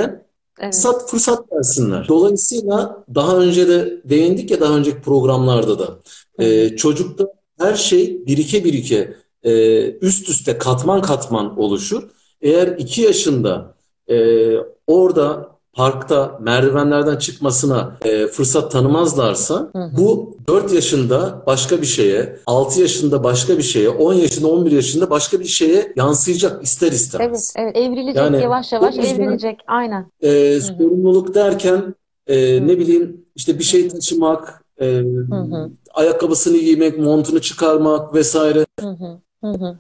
evet. fırsat fırsat versinler. Dolayısıyla daha önce de değindik ya daha önceki programlarda da e, çocukta her şey birike birike e, üst üste katman katman oluşur. Eğer iki yaşında e, orada parkta merdivenlerden çıkmasına e, fırsat tanımazlarsa hı hı. bu 4 yaşında başka bir şeye, 6 yaşında başka bir şeye, 10 yaşında 11 yaşında başka bir şeye yansıyacak ister istemez. Evet, evet evrilecek yani, yavaş yavaş evrilecek aynen. E, sorumluluk derken e, ne bileyim işte bir şey taşımak, e, hı hı. ayakkabısını giymek, montunu çıkarmak vesaire. Hı hı. Hı hı.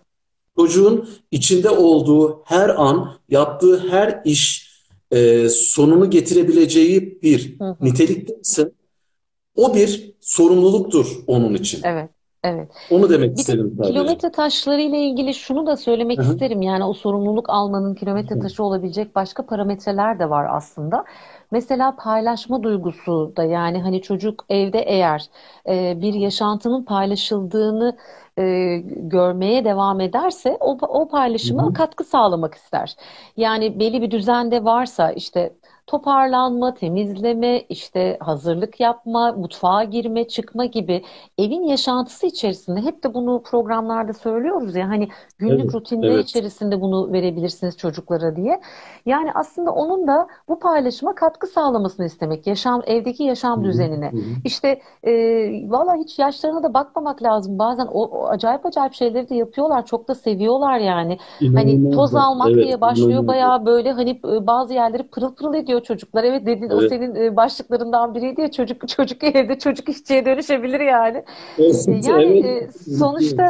Çocuğun içinde olduğu her an, yaptığı her iş e, sonunu getirebileceği bir hı hı. nitelikte ise o bir sorumluluktur onun için. Evet. Evet. Onu demek bir istedim sadece. Kilometre taşları ile ilgili şunu da söylemek Hı-hı. isterim. Yani o sorumluluk almanın kilometre taşı olabilecek başka parametreler de var aslında. Mesela paylaşma duygusu da yani hani çocuk evde eğer e, bir yaşantının paylaşıldığını e, görmeye devam ederse o, o paylaşıma Hı-hı. katkı sağlamak ister. Yani belli bir düzende varsa işte toparlanma, temizleme, işte hazırlık yapma, mutfağa girme, çıkma gibi evin yaşantısı içerisinde hep de bunu programlarda söylüyoruz ya hani günlük evet, rutinler evet. içerisinde bunu verebilirsiniz çocuklara diye. Yani aslında onun da bu paylaşıma katkı sağlamasını istemek. Yaşam evdeki yaşam Hı-hı. düzenine. Hı-hı. İşte e, valla hiç yaşlarına da bakmamak lazım. Bazen o, o acayip acayip şeyleri de yapıyorlar. Çok da seviyorlar yani. İnanılmaz. Hani toz almak evet, diye başlıyor inanılmaz. bayağı böyle hani e, bazı yerleri pırıl pırıl ediyor çocuklar. Evet dedin evet. o senin e, başlıklarından biriydi ya çocuk (laughs) çocuk evde çocuk işçiye dönüşebilir yani. Evet, yani evet. sonuçta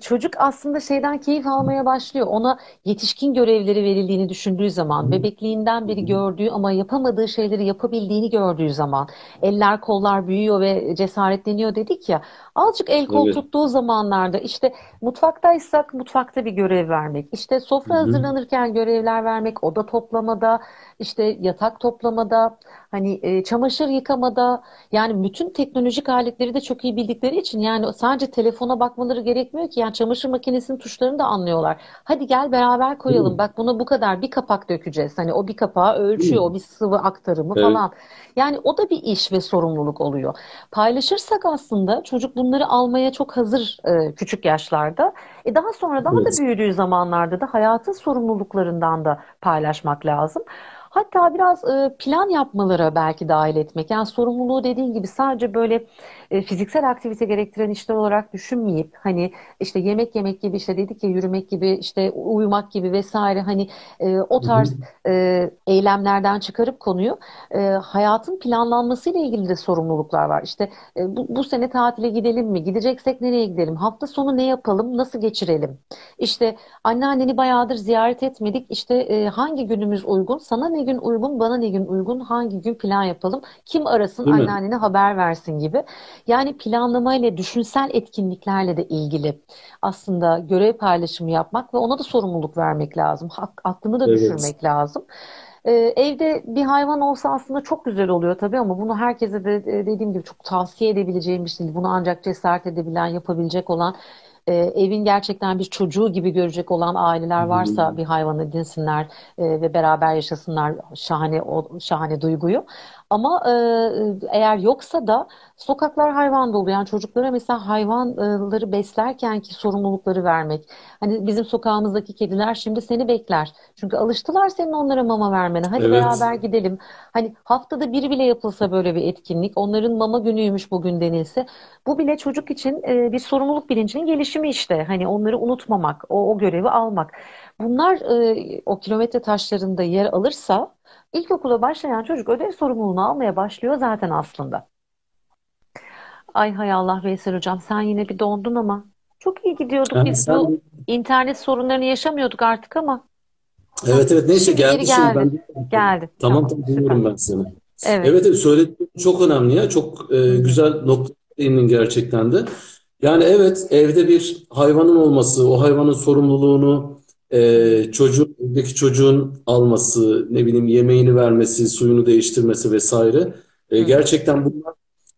çocuk aslında şeyden keyif almaya başlıyor. Ona yetişkin görevleri verildiğini düşündüğü zaman zaman, bebekliğinden beri gördüğü ama yapamadığı şeyleri yapabildiğini gördüğü zaman, eller kollar büyüyor ve cesaretleniyor dedik ya, azıcık el kol evet. tuttuğu zamanlarda işte mutfaktaysak mutfakta bir görev vermek, işte sofra Hı-hı. hazırlanırken görevler vermek, oda toplamada, işte yatak toplamada, hani e, çamaşır yıkamada, yani bütün teknolojik aletleri de çok iyi bildikleri için yani sadece telefona bakmaları gerekmiyor ki. Yani çamaşır makinesinin tuşlarını da anlıyorlar. Hadi gel beraber koyalım. Hı. Bak buna bu kadar bir kapak dökeceğiz. Hani o bir kapağı ölçüyor, Hı. o bir sıvı aktarımı evet. falan. Yani o da bir iş ve sorumluluk oluyor. Paylaşırsak aslında çocuk bunları almaya çok hazır e, küçük yaşlarda. E daha sonra daha evet. da büyüdüğü zamanlarda da hayatın sorumluluklarından da paylaşmak lazım. Hatta biraz plan yapmalara belki dahil etmek. Yani sorumluluğu dediğin gibi sadece böyle e, fiziksel aktivite gerektiren işler olarak düşünmeyip hani işte yemek yemek gibi işte dedik ya yürümek gibi işte uyumak gibi vesaire hani e, o tarz e, eylemlerden çıkarıp konuyu e, hayatın planlanmasıyla ilgili de sorumluluklar var. İşte e, bu, bu sene tatile gidelim mi? Gideceksek nereye gidelim? Hafta sonu ne yapalım? Nasıl geçirelim? İşte anneanneni bayağıdır ziyaret etmedik. İşte e, hangi günümüz uygun? Sana ne gün uygun? Bana ne gün uygun? Hangi gün plan yapalım? Kim arasın? Değil anneannene mi? haber versin gibi. Yani planlama ile düşünsel etkinliklerle de ilgili aslında görev paylaşımı yapmak ve ona da sorumluluk vermek lazım. Aklını da evet. düşürmek lazım. Ee, evde bir hayvan olsa aslında çok güzel oluyor tabii ama bunu herkese de e, dediğim gibi çok tavsiye edebileceğim bir şey değil. Bunu ancak cesaret edebilen, yapabilecek olan e, evin gerçekten bir çocuğu gibi görecek olan aileler varsa hmm. bir hayvan edinsinler e, ve beraber yaşasınlar şahane o şahane duyguyu. Ama e, eğer yoksa da sokaklar hayvan dolu. Yani çocuklara mesela hayvanları beslerken ki sorumlulukları vermek. Hani bizim sokağımızdaki kediler şimdi seni bekler. Çünkü alıştılar senin onlara mama vermene. Hadi evet. beraber gidelim. Hani haftada bir bile yapılsa böyle bir etkinlik. Onların mama günüymüş bugün denilse. Bu bile çocuk için e, bir sorumluluk bilincinin gelişimi işte. Hani onları unutmamak, o, o görevi almak. Bunlar e, o kilometre taşlarında yer alırsa İlkokula başlayan çocuk ödev sorumluluğunu almaya başlıyor zaten aslında. Ay hay Allah Veysel Hocam sen yine bir dondun ama çok iyi gidiyorduk yani biz sen... bu internet sorunlarını yaşamıyorduk artık ama. Evet evet neyse şimdi geldi, geldi. Şimdi ben... Geldi. Tamam tamam dinliyorum ben seni. Evet. Evet, evet söylediğin çok önemli ya. Çok e, güzel nokta değindin gerçekten de. Yani evet evde bir hayvanın olması, o hayvanın sorumluluğunu e, çocuğun, evdeki çocuğun alması, ne bileyim yemeğini vermesi, suyunu değiştirmesi vesaire. E, gerçekten bunlar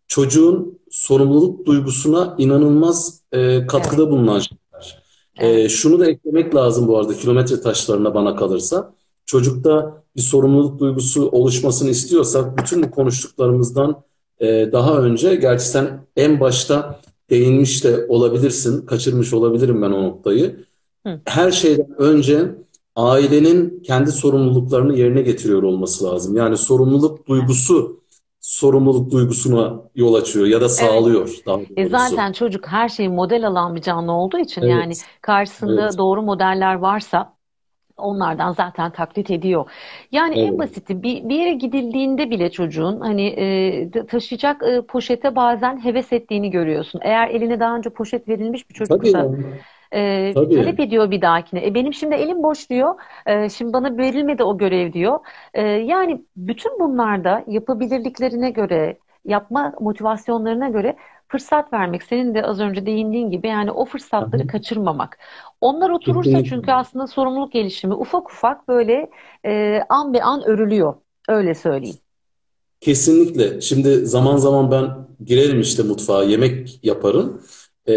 çocuğun sorumluluk duygusuna inanılmaz e, katkıda evet. bulunan şeyler. E, şunu da eklemek lazım bu arada kilometre taşlarına bana kalırsa. Çocukta bir sorumluluk duygusu oluşmasını istiyorsak bütün bu konuştuklarımızdan e, daha önce gerçi sen en başta değinmiş de olabilirsin, kaçırmış olabilirim ben o noktayı. Hı. Her şeyden önce ailenin kendi sorumluluklarını yerine getiriyor olması lazım. Yani sorumluluk duygusu sorumluluk duygusuna yol açıyor ya da sağlıyor evet. daha E zaten çocuk her şeyi model alan bir canlı olduğu için evet. yani karşısında evet. doğru modeller varsa onlardan zaten taklit ediyor. Yani evet. en basiti bir, bir yere gidildiğinde bile çocuğun hani e, taşıyacak e, poşete bazen heves ettiğini görüyorsun. Eğer eline daha önce poşet verilmiş bir çocuksa e, talep ediyor bir dahakine. E, benim şimdi elim boş diyor. E, şimdi bana verilmedi o görev diyor. E, yani bütün bunlarda yapabilirliklerine göre, yapma motivasyonlarına göre fırsat vermek. Senin de az önce değindiğin gibi yani o fırsatları Hı-hı. kaçırmamak. Onlar oturursa Kesinlikle. çünkü aslında sorumluluk gelişimi ufak ufak böyle e, an be an örülüyor. Öyle söyleyeyim. Kesinlikle. Şimdi zaman zaman ben girerim işte mutfağa, yemek yaparım. E,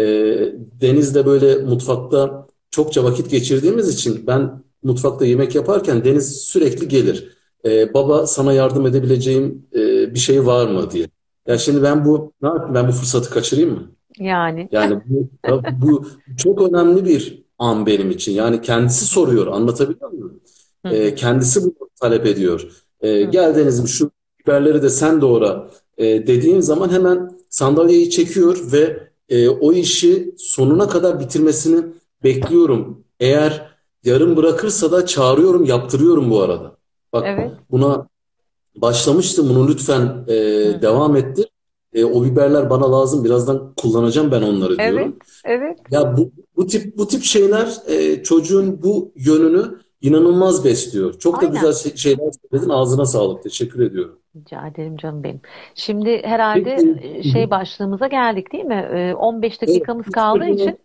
Deniz'de böyle mutfakta çokça vakit geçirdiğimiz için ben mutfakta yemek yaparken Deniz sürekli gelir. E, baba sana yardım edebileceğim e, bir şey var mı diye. Ya şimdi ben bu ne yapayım? Ben bu fırsatı kaçırayım mı? Yani. Yani bu, bu çok önemli bir an benim için. Yani kendisi soruyor. Anlatabiliyor muyum? E, kendisi bunu talep ediyor. E, gel Deniz'im şu biberleri de sen doğra e, dediğim zaman hemen sandalyeyi çekiyor ve e, o işi sonuna kadar bitirmesini bekliyorum. Eğer yarım bırakırsa da çağırıyorum, yaptırıyorum bu arada. Bak evet. buna başlamıştım bunu lütfen e, devam ettir. E, o biberler bana lazım. Birazdan kullanacağım ben onları diyorum. Evet, evet. Ya bu, bu tip bu tip şeyler e, çocuğun bu yönünü inanılmaz besliyor. Çok Aynen. da güzel şeyler söyledin. Ağzına sağlık. Teşekkür ediyorum. Rica ederim canım benim. Şimdi herhalde Peki. şey başlığımıza geldik değil mi? 15 dakikamız evet, kaldığı için.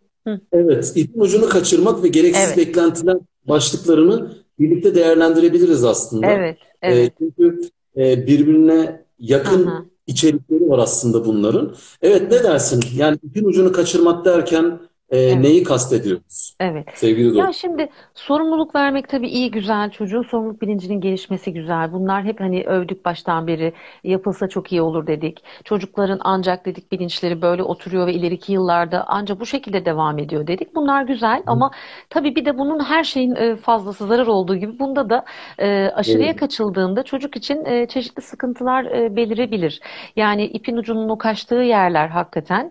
Evet, ipin ucunu kaçırmak ve gereksiz evet. beklentiler başlıklarını birlikte değerlendirebiliriz aslında. Evet, evet. çünkü birbirine yakın Aha. içerikleri var aslında bunların. Evet ne dersin? Yani ipin ucunu kaçırmak derken e, evet. neyi kastediyoruz? Evet. Sevgili Ya şimdi sorumluluk vermek tabii iyi güzel. Çocuğun sorumluluk bilincinin gelişmesi güzel. Bunlar hep hani övdük baştan beri. Yapılsa çok iyi olur dedik. Çocukların ancak dedik bilinçleri böyle oturuyor ve ileriki yıllarda ancak bu şekilde devam ediyor dedik. Bunlar güzel Hı. ama tabii bir de bunun her şeyin e, fazlası zarar olduğu gibi bunda da e, aşırıya evet. kaçıldığında çocuk için e, çeşitli sıkıntılar belirebilir. Yani ipin ucunun o kaçtığı yerler hakikaten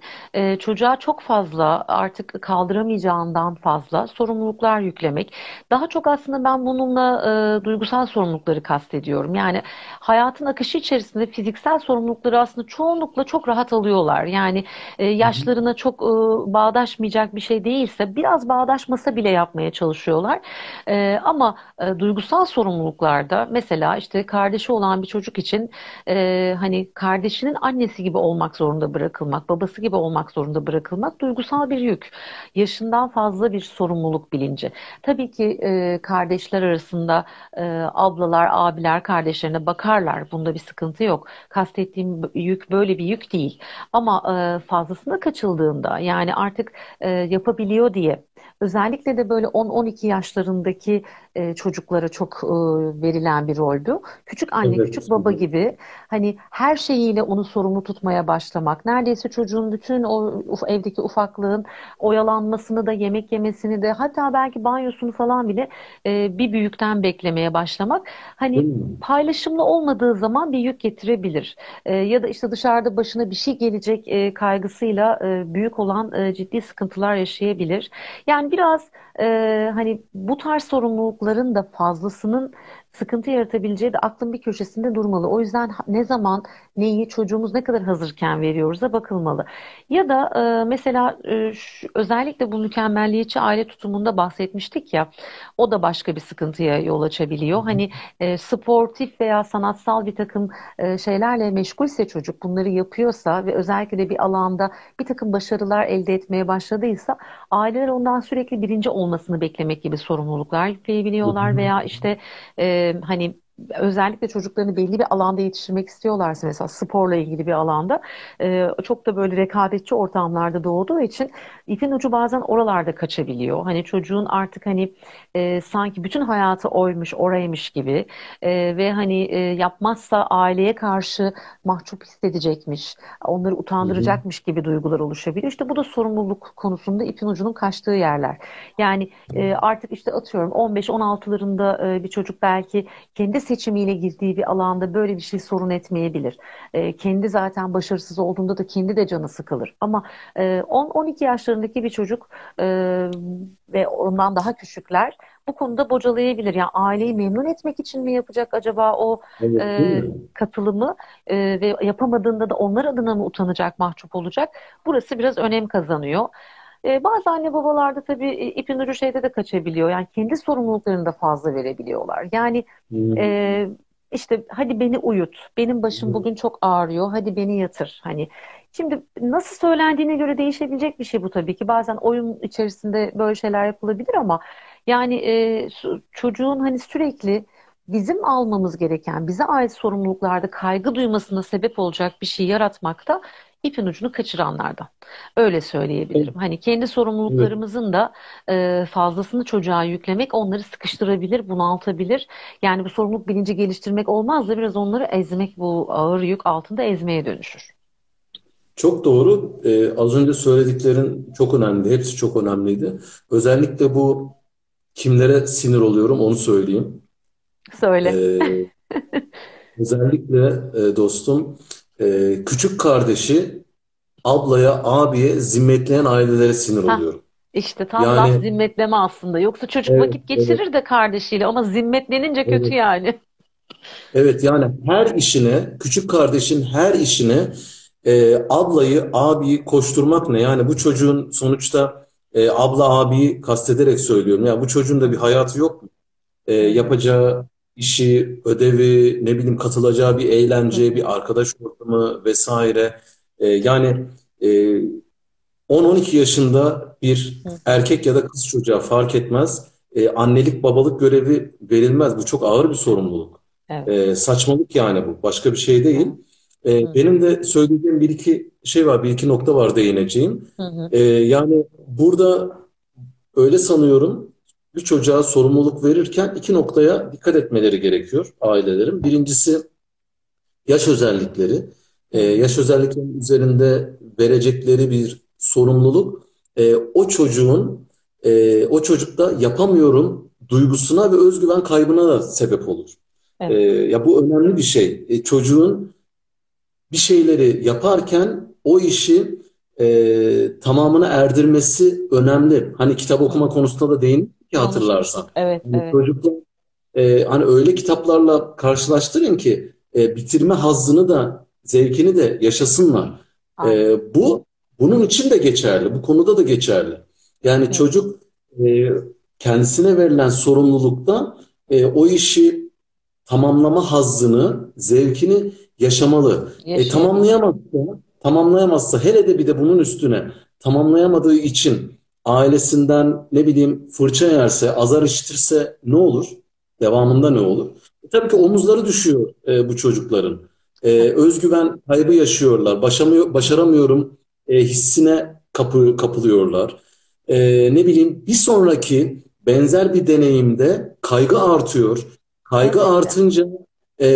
çocuğa çok fazla artık artık kaldıramayacağından fazla sorumluluklar yüklemek. Daha çok aslında ben bununla e, duygusal sorumlulukları kastediyorum. Yani hayatın akışı içerisinde fiziksel sorumlulukları aslında çoğunlukla çok rahat alıyorlar. Yani e, yaşlarına çok e, bağdaşmayacak bir şey değilse biraz bağdaşmasa bile yapmaya çalışıyorlar. E, ama e, duygusal sorumluluklarda mesela işte kardeşi olan bir çocuk için e, hani kardeşinin annesi gibi olmak zorunda bırakılmak, babası gibi olmak zorunda bırakılmak duygusal bir yük yaşından fazla bir sorumluluk bilinci. Tabii ki e, kardeşler arasında e, ablalar, abiler kardeşlerine bakarlar. Bunda bir sıkıntı yok. Kastettiğim yük böyle bir yük değil. Ama e, fazlasına kaçıldığında yani artık e, yapabiliyor diye özellikle de böyle 10-12 yaşlarındaki e, çocuklara çok e, verilen bir rol bu. Küçük anne, evet. küçük baba gibi hani her şeyiyle onu sorumlu tutmaya başlamak. Neredeyse çocuğun bütün o evdeki ufaklığın oyalanmasını da, yemek yemesini de hatta belki banyosunu falan bile e, bir büyükten beklemeye başlamak. Hani paylaşımlı olmadığı zaman bir yük getirebilir. E, ya da işte dışarıda başına bir şey gelecek e, kaygısıyla e, büyük olan e, ciddi sıkıntılar yaşayabilir. Yani biraz e, hani bu tarz sorumlulukların da fazlasının sıkıntı yaratabileceği de aklın bir köşesinde durmalı. O yüzden ne zaman neyi çocuğumuz ne kadar hazırken veriyoruz da bakılmalı. Ya da e, mesela e, şu, özellikle bu mükemmelliyetçi aile tutumunda bahsetmiştik ya o da başka bir sıkıntıya yol açabiliyor. Hani e, sportif veya sanatsal bir takım e, şeylerle meşgulse çocuk bunları yapıyorsa ve özellikle de bir alanda bir takım başarılar elde etmeye başladıysa aileler ondan sürekli birinci olmasını beklemek gibi sorumluluklar yükleyebiliyorlar veya işte e, hani özellikle çocuklarını belli bir alanda yetiştirmek istiyorlarsa mesela sporla ilgili bir alanda e, çok da böyle rekabetçi ortamlarda doğduğu için ipin ucu bazen oralarda kaçabiliyor. Hani çocuğun artık hani e, sanki bütün hayatı oymuş, oraymış gibi e, ve hani e, yapmazsa aileye karşı mahcup hissedecekmiş, onları utandıracakmış gibi duygular oluşabiliyor. İşte bu da sorumluluk konusunda ipin ucunun kaçtığı yerler. Yani e, artık işte atıyorum 15-16'larında e, bir çocuk belki kendi seçimiyle girdiği bir alanda böyle bir şey sorun etmeyebilir. E, kendi zaten başarısız olduğunda da kendi de canı sıkılır. Ama e, 10-12 yaşlarındaki bir çocuk e, ve ondan daha küçükler bu konuda bocalayabilir. Yani aileyi memnun etmek için mi yapacak acaba o Evet, e, katılımı e, ve yapamadığında da onlar adına mı utanacak, mahcup olacak? Burası biraz önem kazanıyor. E, bazı anne babalarda tabii e, ipin ucu şeyde de kaçabiliyor. Yani kendi sorumluluklarını da fazla verebiliyorlar. Yani e, işte hadi beni uyut. Benim başım bugün çok ağrıyor. Hadi beni yatır. Hani şimdi nasıl söylendiğine göre değişebilecek bir şey bu tabii ki. Bazen oyun içerisinde böyle şeyler yapılabilir ama yani e, çocuğun hani sürekli bizim almamız gereken, bize ait sorumluluklarda kaygı duymasına sebep olacak bir şey yaratmakta ipin ucunu kaçıranlardan. Öyle söyleyebilirim. Hani kendi sorumluluklarımızın da e, fazlasını çocuğa yüklemek onları sıkıştırabilir, bunaltabilir. Yani bu sorumluluk bilinci geliştirmek olmaz da biraz onları ezmek bu ağır yük altında ezmeye dönüşür. Çok doğru. Ee, az önce söylediklerin çok önemli. Hepsi çok önemliydi. Özellikle bu kimlere sinir oluyorum onu söyleyeyim. Söyle. Ee, (laughs) özellikle e, dostum e, küçük kardeşi ablaya, abiye zimmetleyen ailelere sinir Hah, oluyorum. işte tam laf Yani zimmetleme aslında. Yoksa çocuk evet, vakit evet, geçirir de kardeşiyle ama zimmetlenince kötü evet. yani. Evet yani her işine, küçük kardeşin her işine e, ablayı, abiyi koşturmak ne? Yani bu çocuğun sonuçta e, abla, abiyi kastederek söylüyorum. Ya bu çocuğun da bir hayatı yok mu? E, yapacağı işi, ödevi, ne bileyim katılacağı bir eğlence, bir arkadaş ortamı vesaire. E, yani e, 10-12 yaşında bir erkek ya da kız çocuğa fark etmez. E, annelik babalık görevi verilmez. Bu çok ağır bir sorumluluk. Evet. E, saçmalık yani bu. Başka bir şey değil. hı, E, benim de söyleyeceğim bir iki şey var, bir iki nokta var değineceğim. hı hı, E, yani burada öyle sanıyorum bir çocuğa sorumluluk verirken iki noktaya dikkat etmeleri gerekiyor ailelerin. Birincisi yaş özellikleri. Ee, yaş özelliklerinin üzerinde verecekleri bir sorumluluk e, o çocuğun e, o çocukta yapamıyorum duygusuna ve özgüven kaybına da sebep olur. E, evet. ya bu önemli bir şey. E, çocuğun bir şeyleri yaparken o işi e, tamamına erdirmesi önemli. Hani kitap okuma konusunda da değindik ki hatırlarsan. Evet, Hani evet. çocuklar e, hani öyle kitaplarla karşılaştırın ki e, bitirme hazzını da zevkini de yaşasınlar. E, bu bunun için de geçerli. Bu konuda da geçerli. Yani Evet. çocuk e, kendisine verilen sorumlulukta e, o işi tamamlama hazzını, zevkini yaşamalı. E, tamamlayamazsa, tamamlayamazsa hele de bir de bunun üstüne tamamlayamadığı için ailesinden ne bileyim fırça yerse, azar işitirse ne olur? Devamında ne olur? E, tabii ki omuzları düşüyor e, bu çocukların. E, Evet. özgüven kaybı yaşıyorlar. Başamıyor, başaramıyorum e, hissine kapı, kapılıyorlar. E, ne bileyim bir sonraki benzer bir deneyimde kaygı artıyor. Kaygı Elbette. artınca e,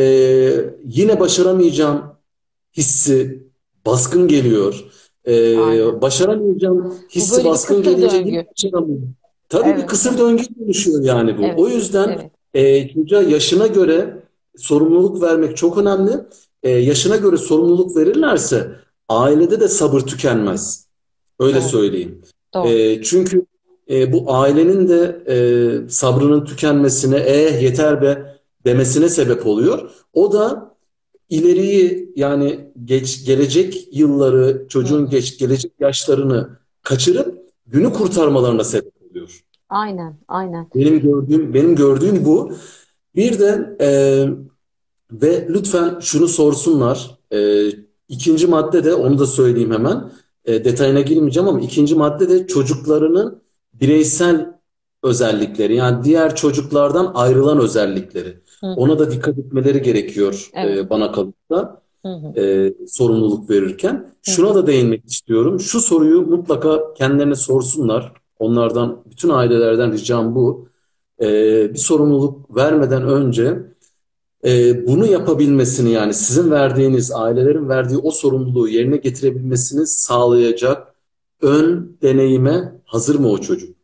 yine başaramayacağım hissi baskın geliyor. E, Aynen. başaramayacağım hissi bir baskın kısır gelince döngü. başaramıyorum. Tabii bir Evet, kısır evet, döngüye dönüşüyor yani bu. evet, O yüzden evet. e, çocuğa yaşına göre sorumluluk vermek çok önemli. E, yaşına göre sorumluluk verirlerse ailede de sabır tükenmez. Öyle Doğru, söyleyeyim. doğru. E, çünkü e, bu ailenin de e, sabrının tükenmesine, eh yeter be demesine sebep oluyor. O da ileriyi yani geç, gelecek yılları, çocuğun hı, geç, gelecek yaşlarını kaçırıp günü kurtarmalarına sebep oluyor. Aynen, aynen. Benim gördüğüm benim gördüğüm bu. Bir de e, ve lütfen şunu sorsunlar. E, ikinci madde de onu da söyleyeyim hemen. E, detayına girmeyeceğim ama ikinci madde de çocuklarının bireysel özellikleri yani diğer çocuklardan ayrılan özellikleri. Hı hı. Ona da dikkat etmeleri gerekiyor evet. e, bana kalırsa e, sorumluluk verirken. Şuna da değinmek istiyorum. Şu soruyu mutlaka kendilerine sorsunlar. Onlardan, bütün ailelerden ricam bu. E, bir sorumluluk vermeden önce e, bunu yapabilmesini yani sizin verdiğiniz, ailelerin verdiği o sorumluluğu yerine getirebilmesini sağlayacak ön deneyime hazır mı o çocuk?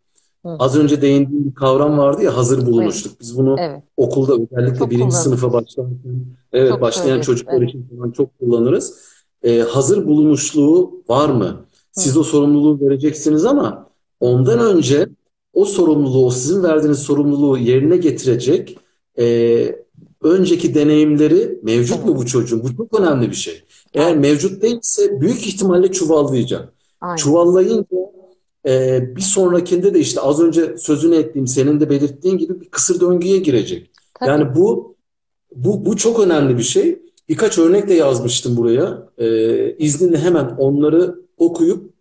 Hı. Az önce değindiğim bir kavram vardı ya hazır bulunuşluk. Evet. Biz bunu evet. okulda özellikle çok birinci sınıfa başlarken evet çok başlayan çocuklar evet. için falan çok kullanırız. Ee, hazır bulunuşluğu var mı? Siz Hı. o sorumluluğu vereceksiniz ama ondan önce o sorumluluğu, o sizin verdiğiniz sorumluluğu yerine getirecek e, önceki deneyimleri mevcut mu bu çocuğun? Bu çok önemli bir şey. Eğer mevcut değilse büyük ihtimalle çuvallayacak. Aynen. Çuvallayınca e, bir sonrakinde de işte az önce sözünü ettiğim, senin de belirttiğin gibi bir kısır döngüye girecek. Tabii. Yani bu bu bu çok önemli bir şey. Birkaç örnek de yazmıştım buraya. E, izninle hemen onları okuyup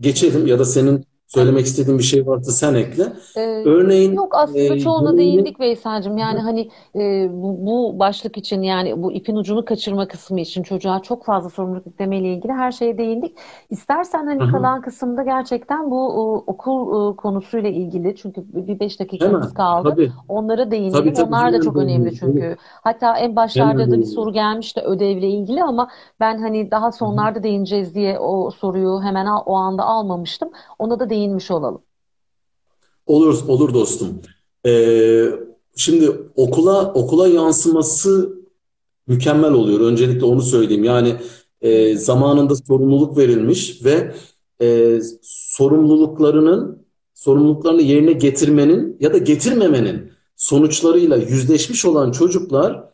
geçelim ya da senin Söylemek istediğin bir şey varsa sen ekle. Ee, Örneğin yok aslında e, çoğuna deneyimi... değindik Veysel'cim. Yani hani e, bu, bu başlık için yani bu ipin ucunu kaçırma kısmı için çocuğa çok fazla sorumluluk yüklemeyle ilgili her şeye değindik. İstersen hani Hı-hı. kalan kısımda gerçekten bu o, okul o, konusuyla ilgili çünkü bir beş dakikamız kaldı. Tabii. Onlara değinelim. Tabii, tabii, Onlar da çok önemli çünkü. Tabii. Hatta en başlarda da bir soru gelmişti ödevle ilgili ama ben hani daha sonlarda değineceğiz diye o soruyu hemen o anda almamıştım. Ona da değinmiş olalım. Olur, olur dostum. Ee, şimdi okula okula yansıması mükemmel oluyor. Öncelikle onu söyleyeyim. Yani e, zamanında sorumluluk verilmiş ve e, sorumluluklarının sorumluluklarını yerine getirmenin ya da getirmemenin sonuçlarıyla yüzleşmiş olan çocuklar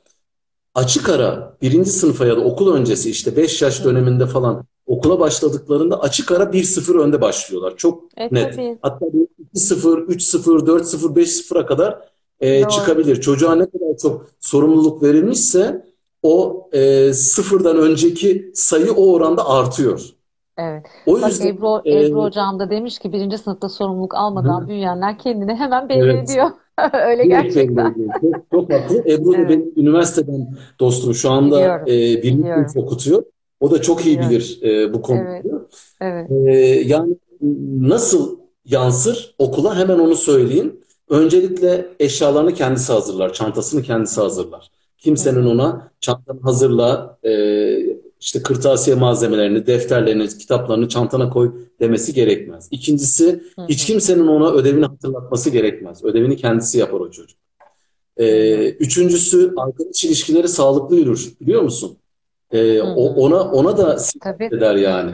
açık ara birinci sınıfa ya da okul öncesi işte 5 yaş döneminde falan okula başladıklarında açık ara 1-0 önde başlıyorlar. Çok e, net. Tabii. Hatta 2-0, 3-0, 4-0, 5-0'a kadar e, çıkabilir. Çocuğa ne kadar çok sorumluluk verilmişse o e, sıfırdan önceki sayı o oranda artıyor. Evet. O Bak yüzden, Ebru, e, Ebru Hocam da demiş ki birinci sınıfta sorumluluk almadan hı. büyüyenler kendini hemen belli evet. ediyor. (laughs) Öyle gerçekten. Çok, çok haklı. Ebru evet. benim üniversiteden dostum. Şu anda e, birinci sınıf okutuyor. O da çok iyi bilir e, bu konuyu. Evet. evet. E, yani nasıl yansır okula hemen onu söyleyeyim. Öncelikle eşyalarını kendisi hazırlar, çantasını kendisi hazırlar. Kimsenin ona çantanı hazırla, e, işte kırtasiye malzemelerini, defterlerini, kitaplarını çantana koy demesi gerekmez. İkincisi hiç kimsenin ona ödevini hatırlatması gerekmez. Ödevini kendisi yapar o çocuk. E, üçüncüsü arkadaş ilişkileri sağlıklı yürür biliyor musun? E, o, ona ona da Tabii. eder yani.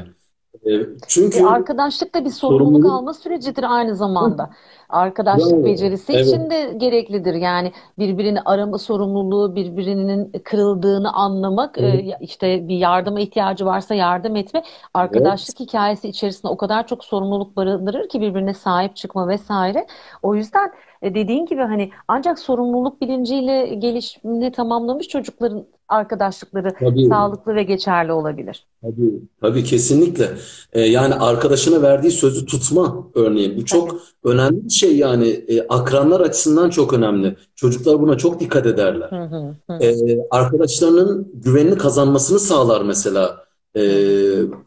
E, çünkü e, arkadaşlık da bir sorumluluk, sorumluluk alma sürecidir aynı zamanda. Arkadaşlık Bravo. becerisi evet. için de gereklidir. Yani birbirini arama sorumluluğu, birbirinin kırıldığını anlamak, evet. e, işte bir yardıma ihtiyacı varsa yardım etme. Arkadaşlık evet. hikayesi içerisinde o kadar çok sorumluluk barındırır ki birbirine sahip çıkma vesaire. O yüzden e, dediğin gibi hani ancak sorumluluk bilinciyle gelişimini tamamlamış çocukların arkadaşlıkları tabii. sağlıklı ve geçerli olabilir. Tabii, tabii kesinlikle. Ee, yani arkadaşına verdiği sözü tutma örneğin. Bu çok tabii. önemli bir şey yani. E, akranlar açısından çok önemli. Çocuklar buna çok dikkat ederler. Hı hı, hı. Ee, arkadaşlarının güvenini kazanmasını sağlar mesela e,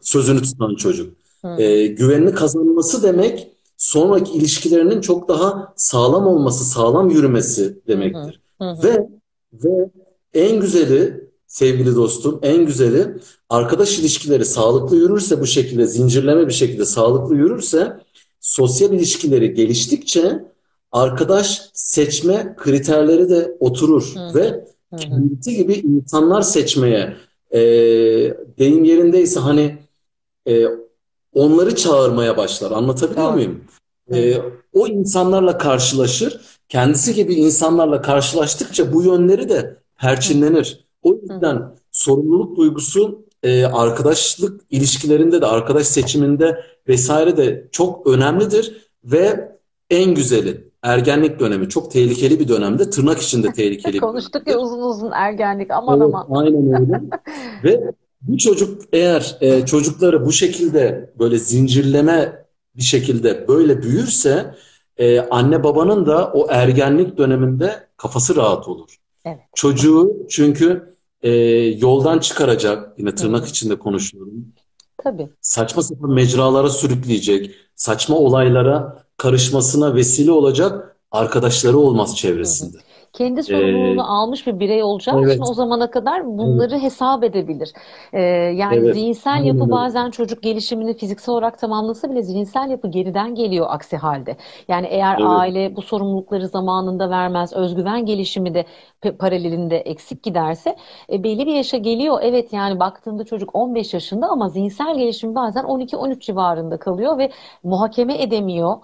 sözünü tutan çocuk. Hı. E, güvenini kazanması demek sonraki ilişkilerinin çok daha sağlam olması, sağlam yürümesi demektir. Hı hı. Ve ve en güzeli sevgili dostum, en güzeli arkadaş ilişkileri sağlıklı yürürse bu şekilde zincirleme bir şekilde sağlıklı yürürse sosyal ilişkileri geliştikçe arkadaş seçme kriterleri de oturur hı. ve kendisi gibi insanlar seçmeye e, deyim yerindeyse hani e, onları çağırmaya başlar. Anlatabiliyor tamam. muyum? E, o insanlarla karşılaşır. Kendisi gibi insanlarla karşılaştıkça bu yönleri de perçinlenir. O yüzden sorumluluk duygusu e, arkadaşlık ilişkilerinde de arkadaş seçiminde vesaire de çok önemlidir ve en güzeli ergenlik dönemi çok tehlikeli bir dönemde tırnak içinde (laughs) tehlikeli. Konuştuk ya uzun uzun ergenlik aman evet, aman. Aynen öyle. (laughs) ve bu çocuk eğer e, çocukları bu şekilde böyle zincirleme bir şekilde böyle büyürse e, anne babanın da o ergenlik döneminde kafası rahat olur. Evet. Çocuğu çünkü e, yoldan çıkaracak, yine tırnak içinde konuşuyorum. Tabii. Saçma sapan mecralara sürükleyecek, saçma olaylara karışmasına vesile olacak arkadaşları olmaz çevresinde. Kendi sorumluluğunu Ee, almış bir birey olacağı evet, için o zamana kadar bunları hesap edebilir. Ee, yani evet, zihinsel aynen yapı bazen çocuk gelişimini fiziksel olarak tamamlasa bile zihinsel yapı geriden geliyor aksi halde. Yani eğer Evet, aile bu sorumlulukları zamanında vermez, özgüven gelişimi de paralelinde eksik giderse e, belli bir yaşa geliyor. Evet yani baktığında çocuk 15 yaşında ama zihinsel gelişimi bazen 12-13 civarında kalıyor ve muhakeme edemiyor,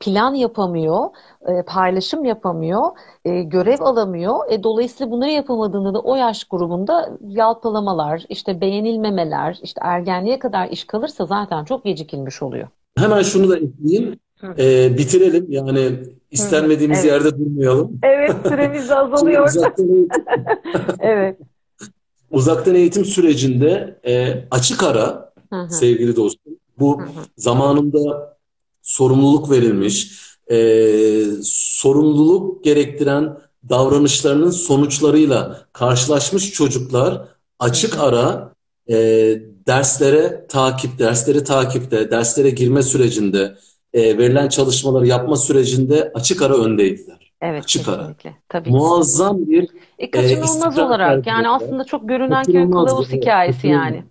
plan yapamıyor, e, paylaşım yapamıyor, e, görev alamıyor. E, dolayısıyla bunları yapamadığında da o yaş grubunda yalpalamalar, işte beğenilmemeler, işte ergenliğe kadar iş kalırsa zaten çok gecikilmiş oluyor. Hemen şunu da ekleyeyim. Ee, bitirelim. Yani istenmediğimiz Evet. yerde durmayalım. Evet, süremiz (laughs) azalıyor. uzaktan eğitim, (laughs) Evet. uzaktan eğitim sürecinde e, açık ara Hı hı, sevgili dostum. Bu hı hı. zamanında sorumluluk verilmiş, e, sorumluluk gerektiren davranışlarının sonuçlarıyla karşılaşmış çocuklar açık ara e, derslere takip, dersleri takipte, derslere girme sürecinde, e, verilen çalışmaları yapma sürecinde açık ara öndeydiler. Evet, Açık ara. kesinlikle. Tabii ki. Muazzam bir E, e, kaçınılmaz istikrar olarak yani sergilediler. aslında çok görünen kılavuz Evet, hikayesi yani.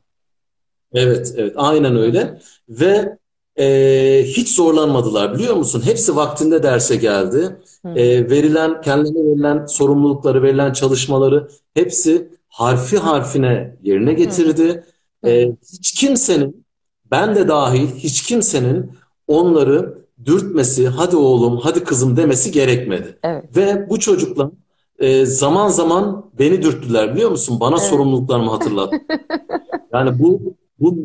Evet, evet, aynen öyle. Ve e, hiç zorlanmadılar biliyor musun? Hepsi vaktinde derse geldi. E, verilen, kendilerine verilen sorumlulukları, verilen çalışmaları hepsi harfi harfine yerine getirdi. E, hiç kimsenin, ben de dahil hiç kimsenin onları dürtmesi, hadi oğlum, hadi kızım demesi gerekmedi. Evet. Ve bu çocuklar e, zaman zaman beni dürttüler biliyor musun? Bana Evet. sorumluluklarımı hatırlat. (laughs) Yani bu bu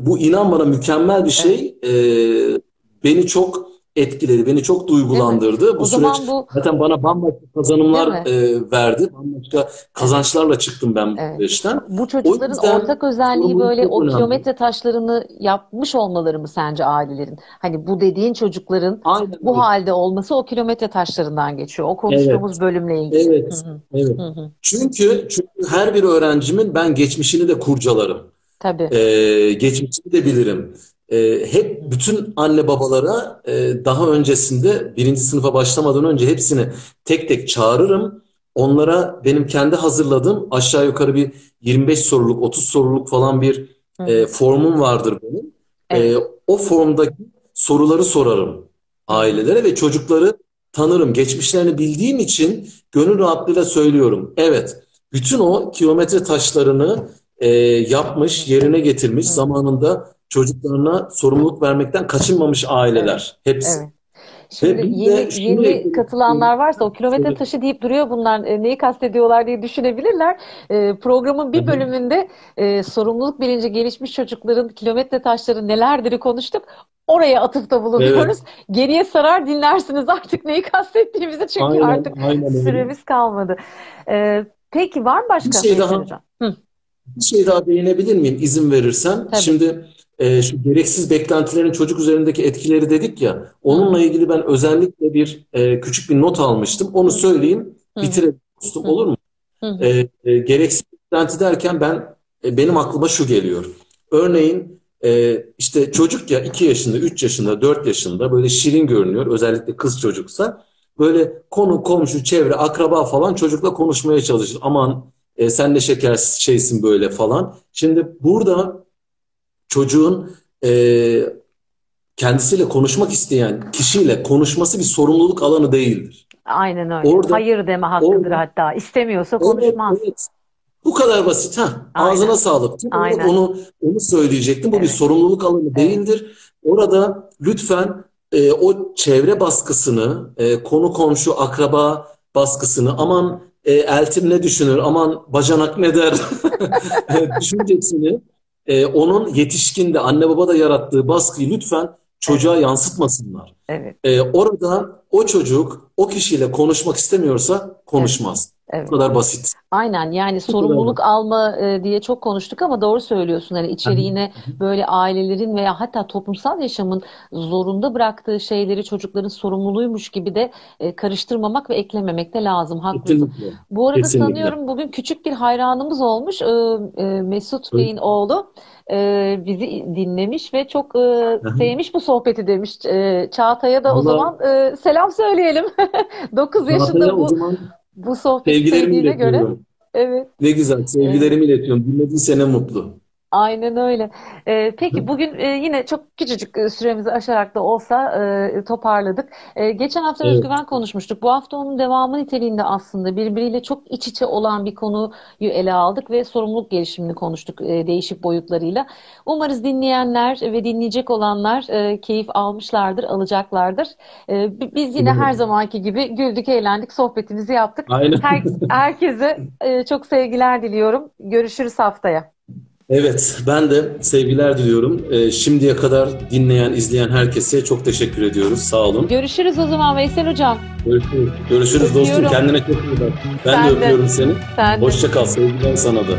bu inan bana mükemmel bir Evet. şey. Ee, beni çok etkiledi, beni çok duygulandırdı. Bu O süreç zaman bu zaten bana bambaşka kazanımlar e, verdi. Bambaşka Evet. kazançlarla çıktım ben bu Evet. süreçten. Bu O çocukların yüzden ortak özelliği böyle o önemli. kilometre taşlarını yapmış olmaları mı sence ailelerin? Hani bu dediğin çocukların Aynen bu halde olması o kilometre taşlarından geçiyor. O Evet, konuştuğumuz bölümle ilgili. Evet, hı. evet. Hı hı. Çünkü çünkü her bir öğrencimin ben geçmişini de kurcalarım. Tabii. Ee, geçmişini de bilirim. Ee, hep bütün anne babalara e, daha öncesinde birinci sınıfa başlamadan önce hepsini tek tek çağırırım. Onlara benim kendi hazırladığım aşağı yukarı bir 25 soruluk, 30 soruluk falan bir Hı e, formum vardır benim. E, Evet. o formdaki soruları sorarım ailelere ve çocukları tanırım. Geçmişlerini bildiğim için gönül rahatlığıyla söylüyorum. Evet, bütün o kilometre taşlarını e, yapmış, yerine getirmiş, Hı zamanında çocuklarına sorumluluk vermekten kaçınmamış Evet. aileler. Hepsi. Evet. Ve Şimdi bir yeni şunu yeni katılanlar varsa o kilometre taşı deyip duruyor bunlar e, neyi kastediyorlar diye düşünebilirler. E, programın bir bölümünde e, sorumluluk bilinci gelişmiş çocukların kilometre taşları nelerdir konuştuk. Oraya atıfta Evet, bulunuyoruz. Geriye sarar dinlersiniz artık neyi kastettiğimizi çünkü aynen, artık aynen süremiz kalmadı. E, peki var mı Bir başka şey Veysel daha Hocam? Bir şey daha değinebilir miyim izin verirsen? tabii. Şimdi e, şu gereksiz beklentilerin çocuk üzerindeki etkileri dedik ya, onunla ilgili ben özellikle bir e, küçük bir not almıştım. Onu söyleyeyim, bitirelim dostum, olur mu? E, e, gereksiz beklenti derken ben e, benim aklıma şu geliyor. Örneğin e, işte çocuk ya 2 yaşında, 3 yaşında, 4 yaşında böyle şirin görünüyor. Özellikle kız çocuksa böyle konu, komşu, çevre, akraba falan çocukla konuşmaya çalışır. Aman e, sen ne şeker şeysin böyle falan. Şimdi burada çocuğun e, kendisiyle konuşmak isteyen kişiyle konuşması bir sorumluluk alanı değildir. Aynen öyle. Orada Hayır deme hakkıdır orada hatta. İstemiyorsa evet konuşmaz. evet bu kadar basit ha. Ağzına sağlık. Aynen. onu onu söyleyecektim. Bu bir Evet. sorumluluk alanı Evet. değildir. Orada lütfen e, o çevre baskısını, e, konu komşu, akraba baskısını, aman e, eltim ne düşünür, aman bacanak ne der (laughs) düşüncesini e, onun yetişkinde anne baba da yarattığı baskıyı lütfen Evet. çocuğa yansıtmasınlar. Evet. E, orada o çocuk o kişiyle konuşmak istemiyorsa Evet. konuşmaz. Evet. Bu kadar basit. Aynen yani Bu kadar sorumluluk basit. alma e, diye çok konuştuk ama doğru söylüyorsun. Hani içeriğine böyle ailelerin veya hatta toplumsal yaşamın zorunda bıraktığı şeyleri çocukların sorumluluğuymuş gibi de e, karıştırmamak ve eklememek de lazım. Haklısın. Kesinlikle. Bu arada Kesinlikle. sanıyorum bugün küçük bir hayranımız olmuş. Ee, e, Mesut Evet. Bey'in oğlu e, bizi dinlemiş ve çok e, sevmiş bu sohbeti demiş. E, Çağatay'a da o Allah- zaman e, selam söyleyelim. (laughs) 9 yaşında Çağatay'a o bu zaman bu sohbeti sevgilerimi sevdiğine göre. Evet. Ne güzel. Sevgilerimi iletiyorum. Dinlediyse ne mutlu. Aynen öyle. Ee, peki bugün e, yine çok küçücük e, süremizi aşarak da olsa e, toparladık. E, geçen hafta Evet. Özgüven konuşmuştuk. Bu hafta onun devamı niteliğinde aslında birbiriyle çok iç içe olan bir konuyu ele aldık ve sorumluluk gelişimini konuştuk e, değişik boyutlarıyla. Umarız dinleyenler ve dinleyecek olanlar e, keyif almışlardır, alacaklardır. E, bi- biz yine her zamanki gibi güldük, eğlendik, sohbetimizi yaptık. Aynen. Her, herkese e, çok sevgiler diliyorum. Görüşürüz haftaya. Evet, ben de sevgiler diliyorum. Ee, şimdiye kadar dinleyen, izleyen herkese çok teşekkür ediyoruz. Sağ olun. Görüşürüz o zaman Veysel Hocam. Görüşürüz. Görüşürüz dostum. Öpüyorum. Kendine çok iyi bak. Ben Sen de de. öpüyorum seni. Sen de. Hoşça kal. Sevgiler sana da.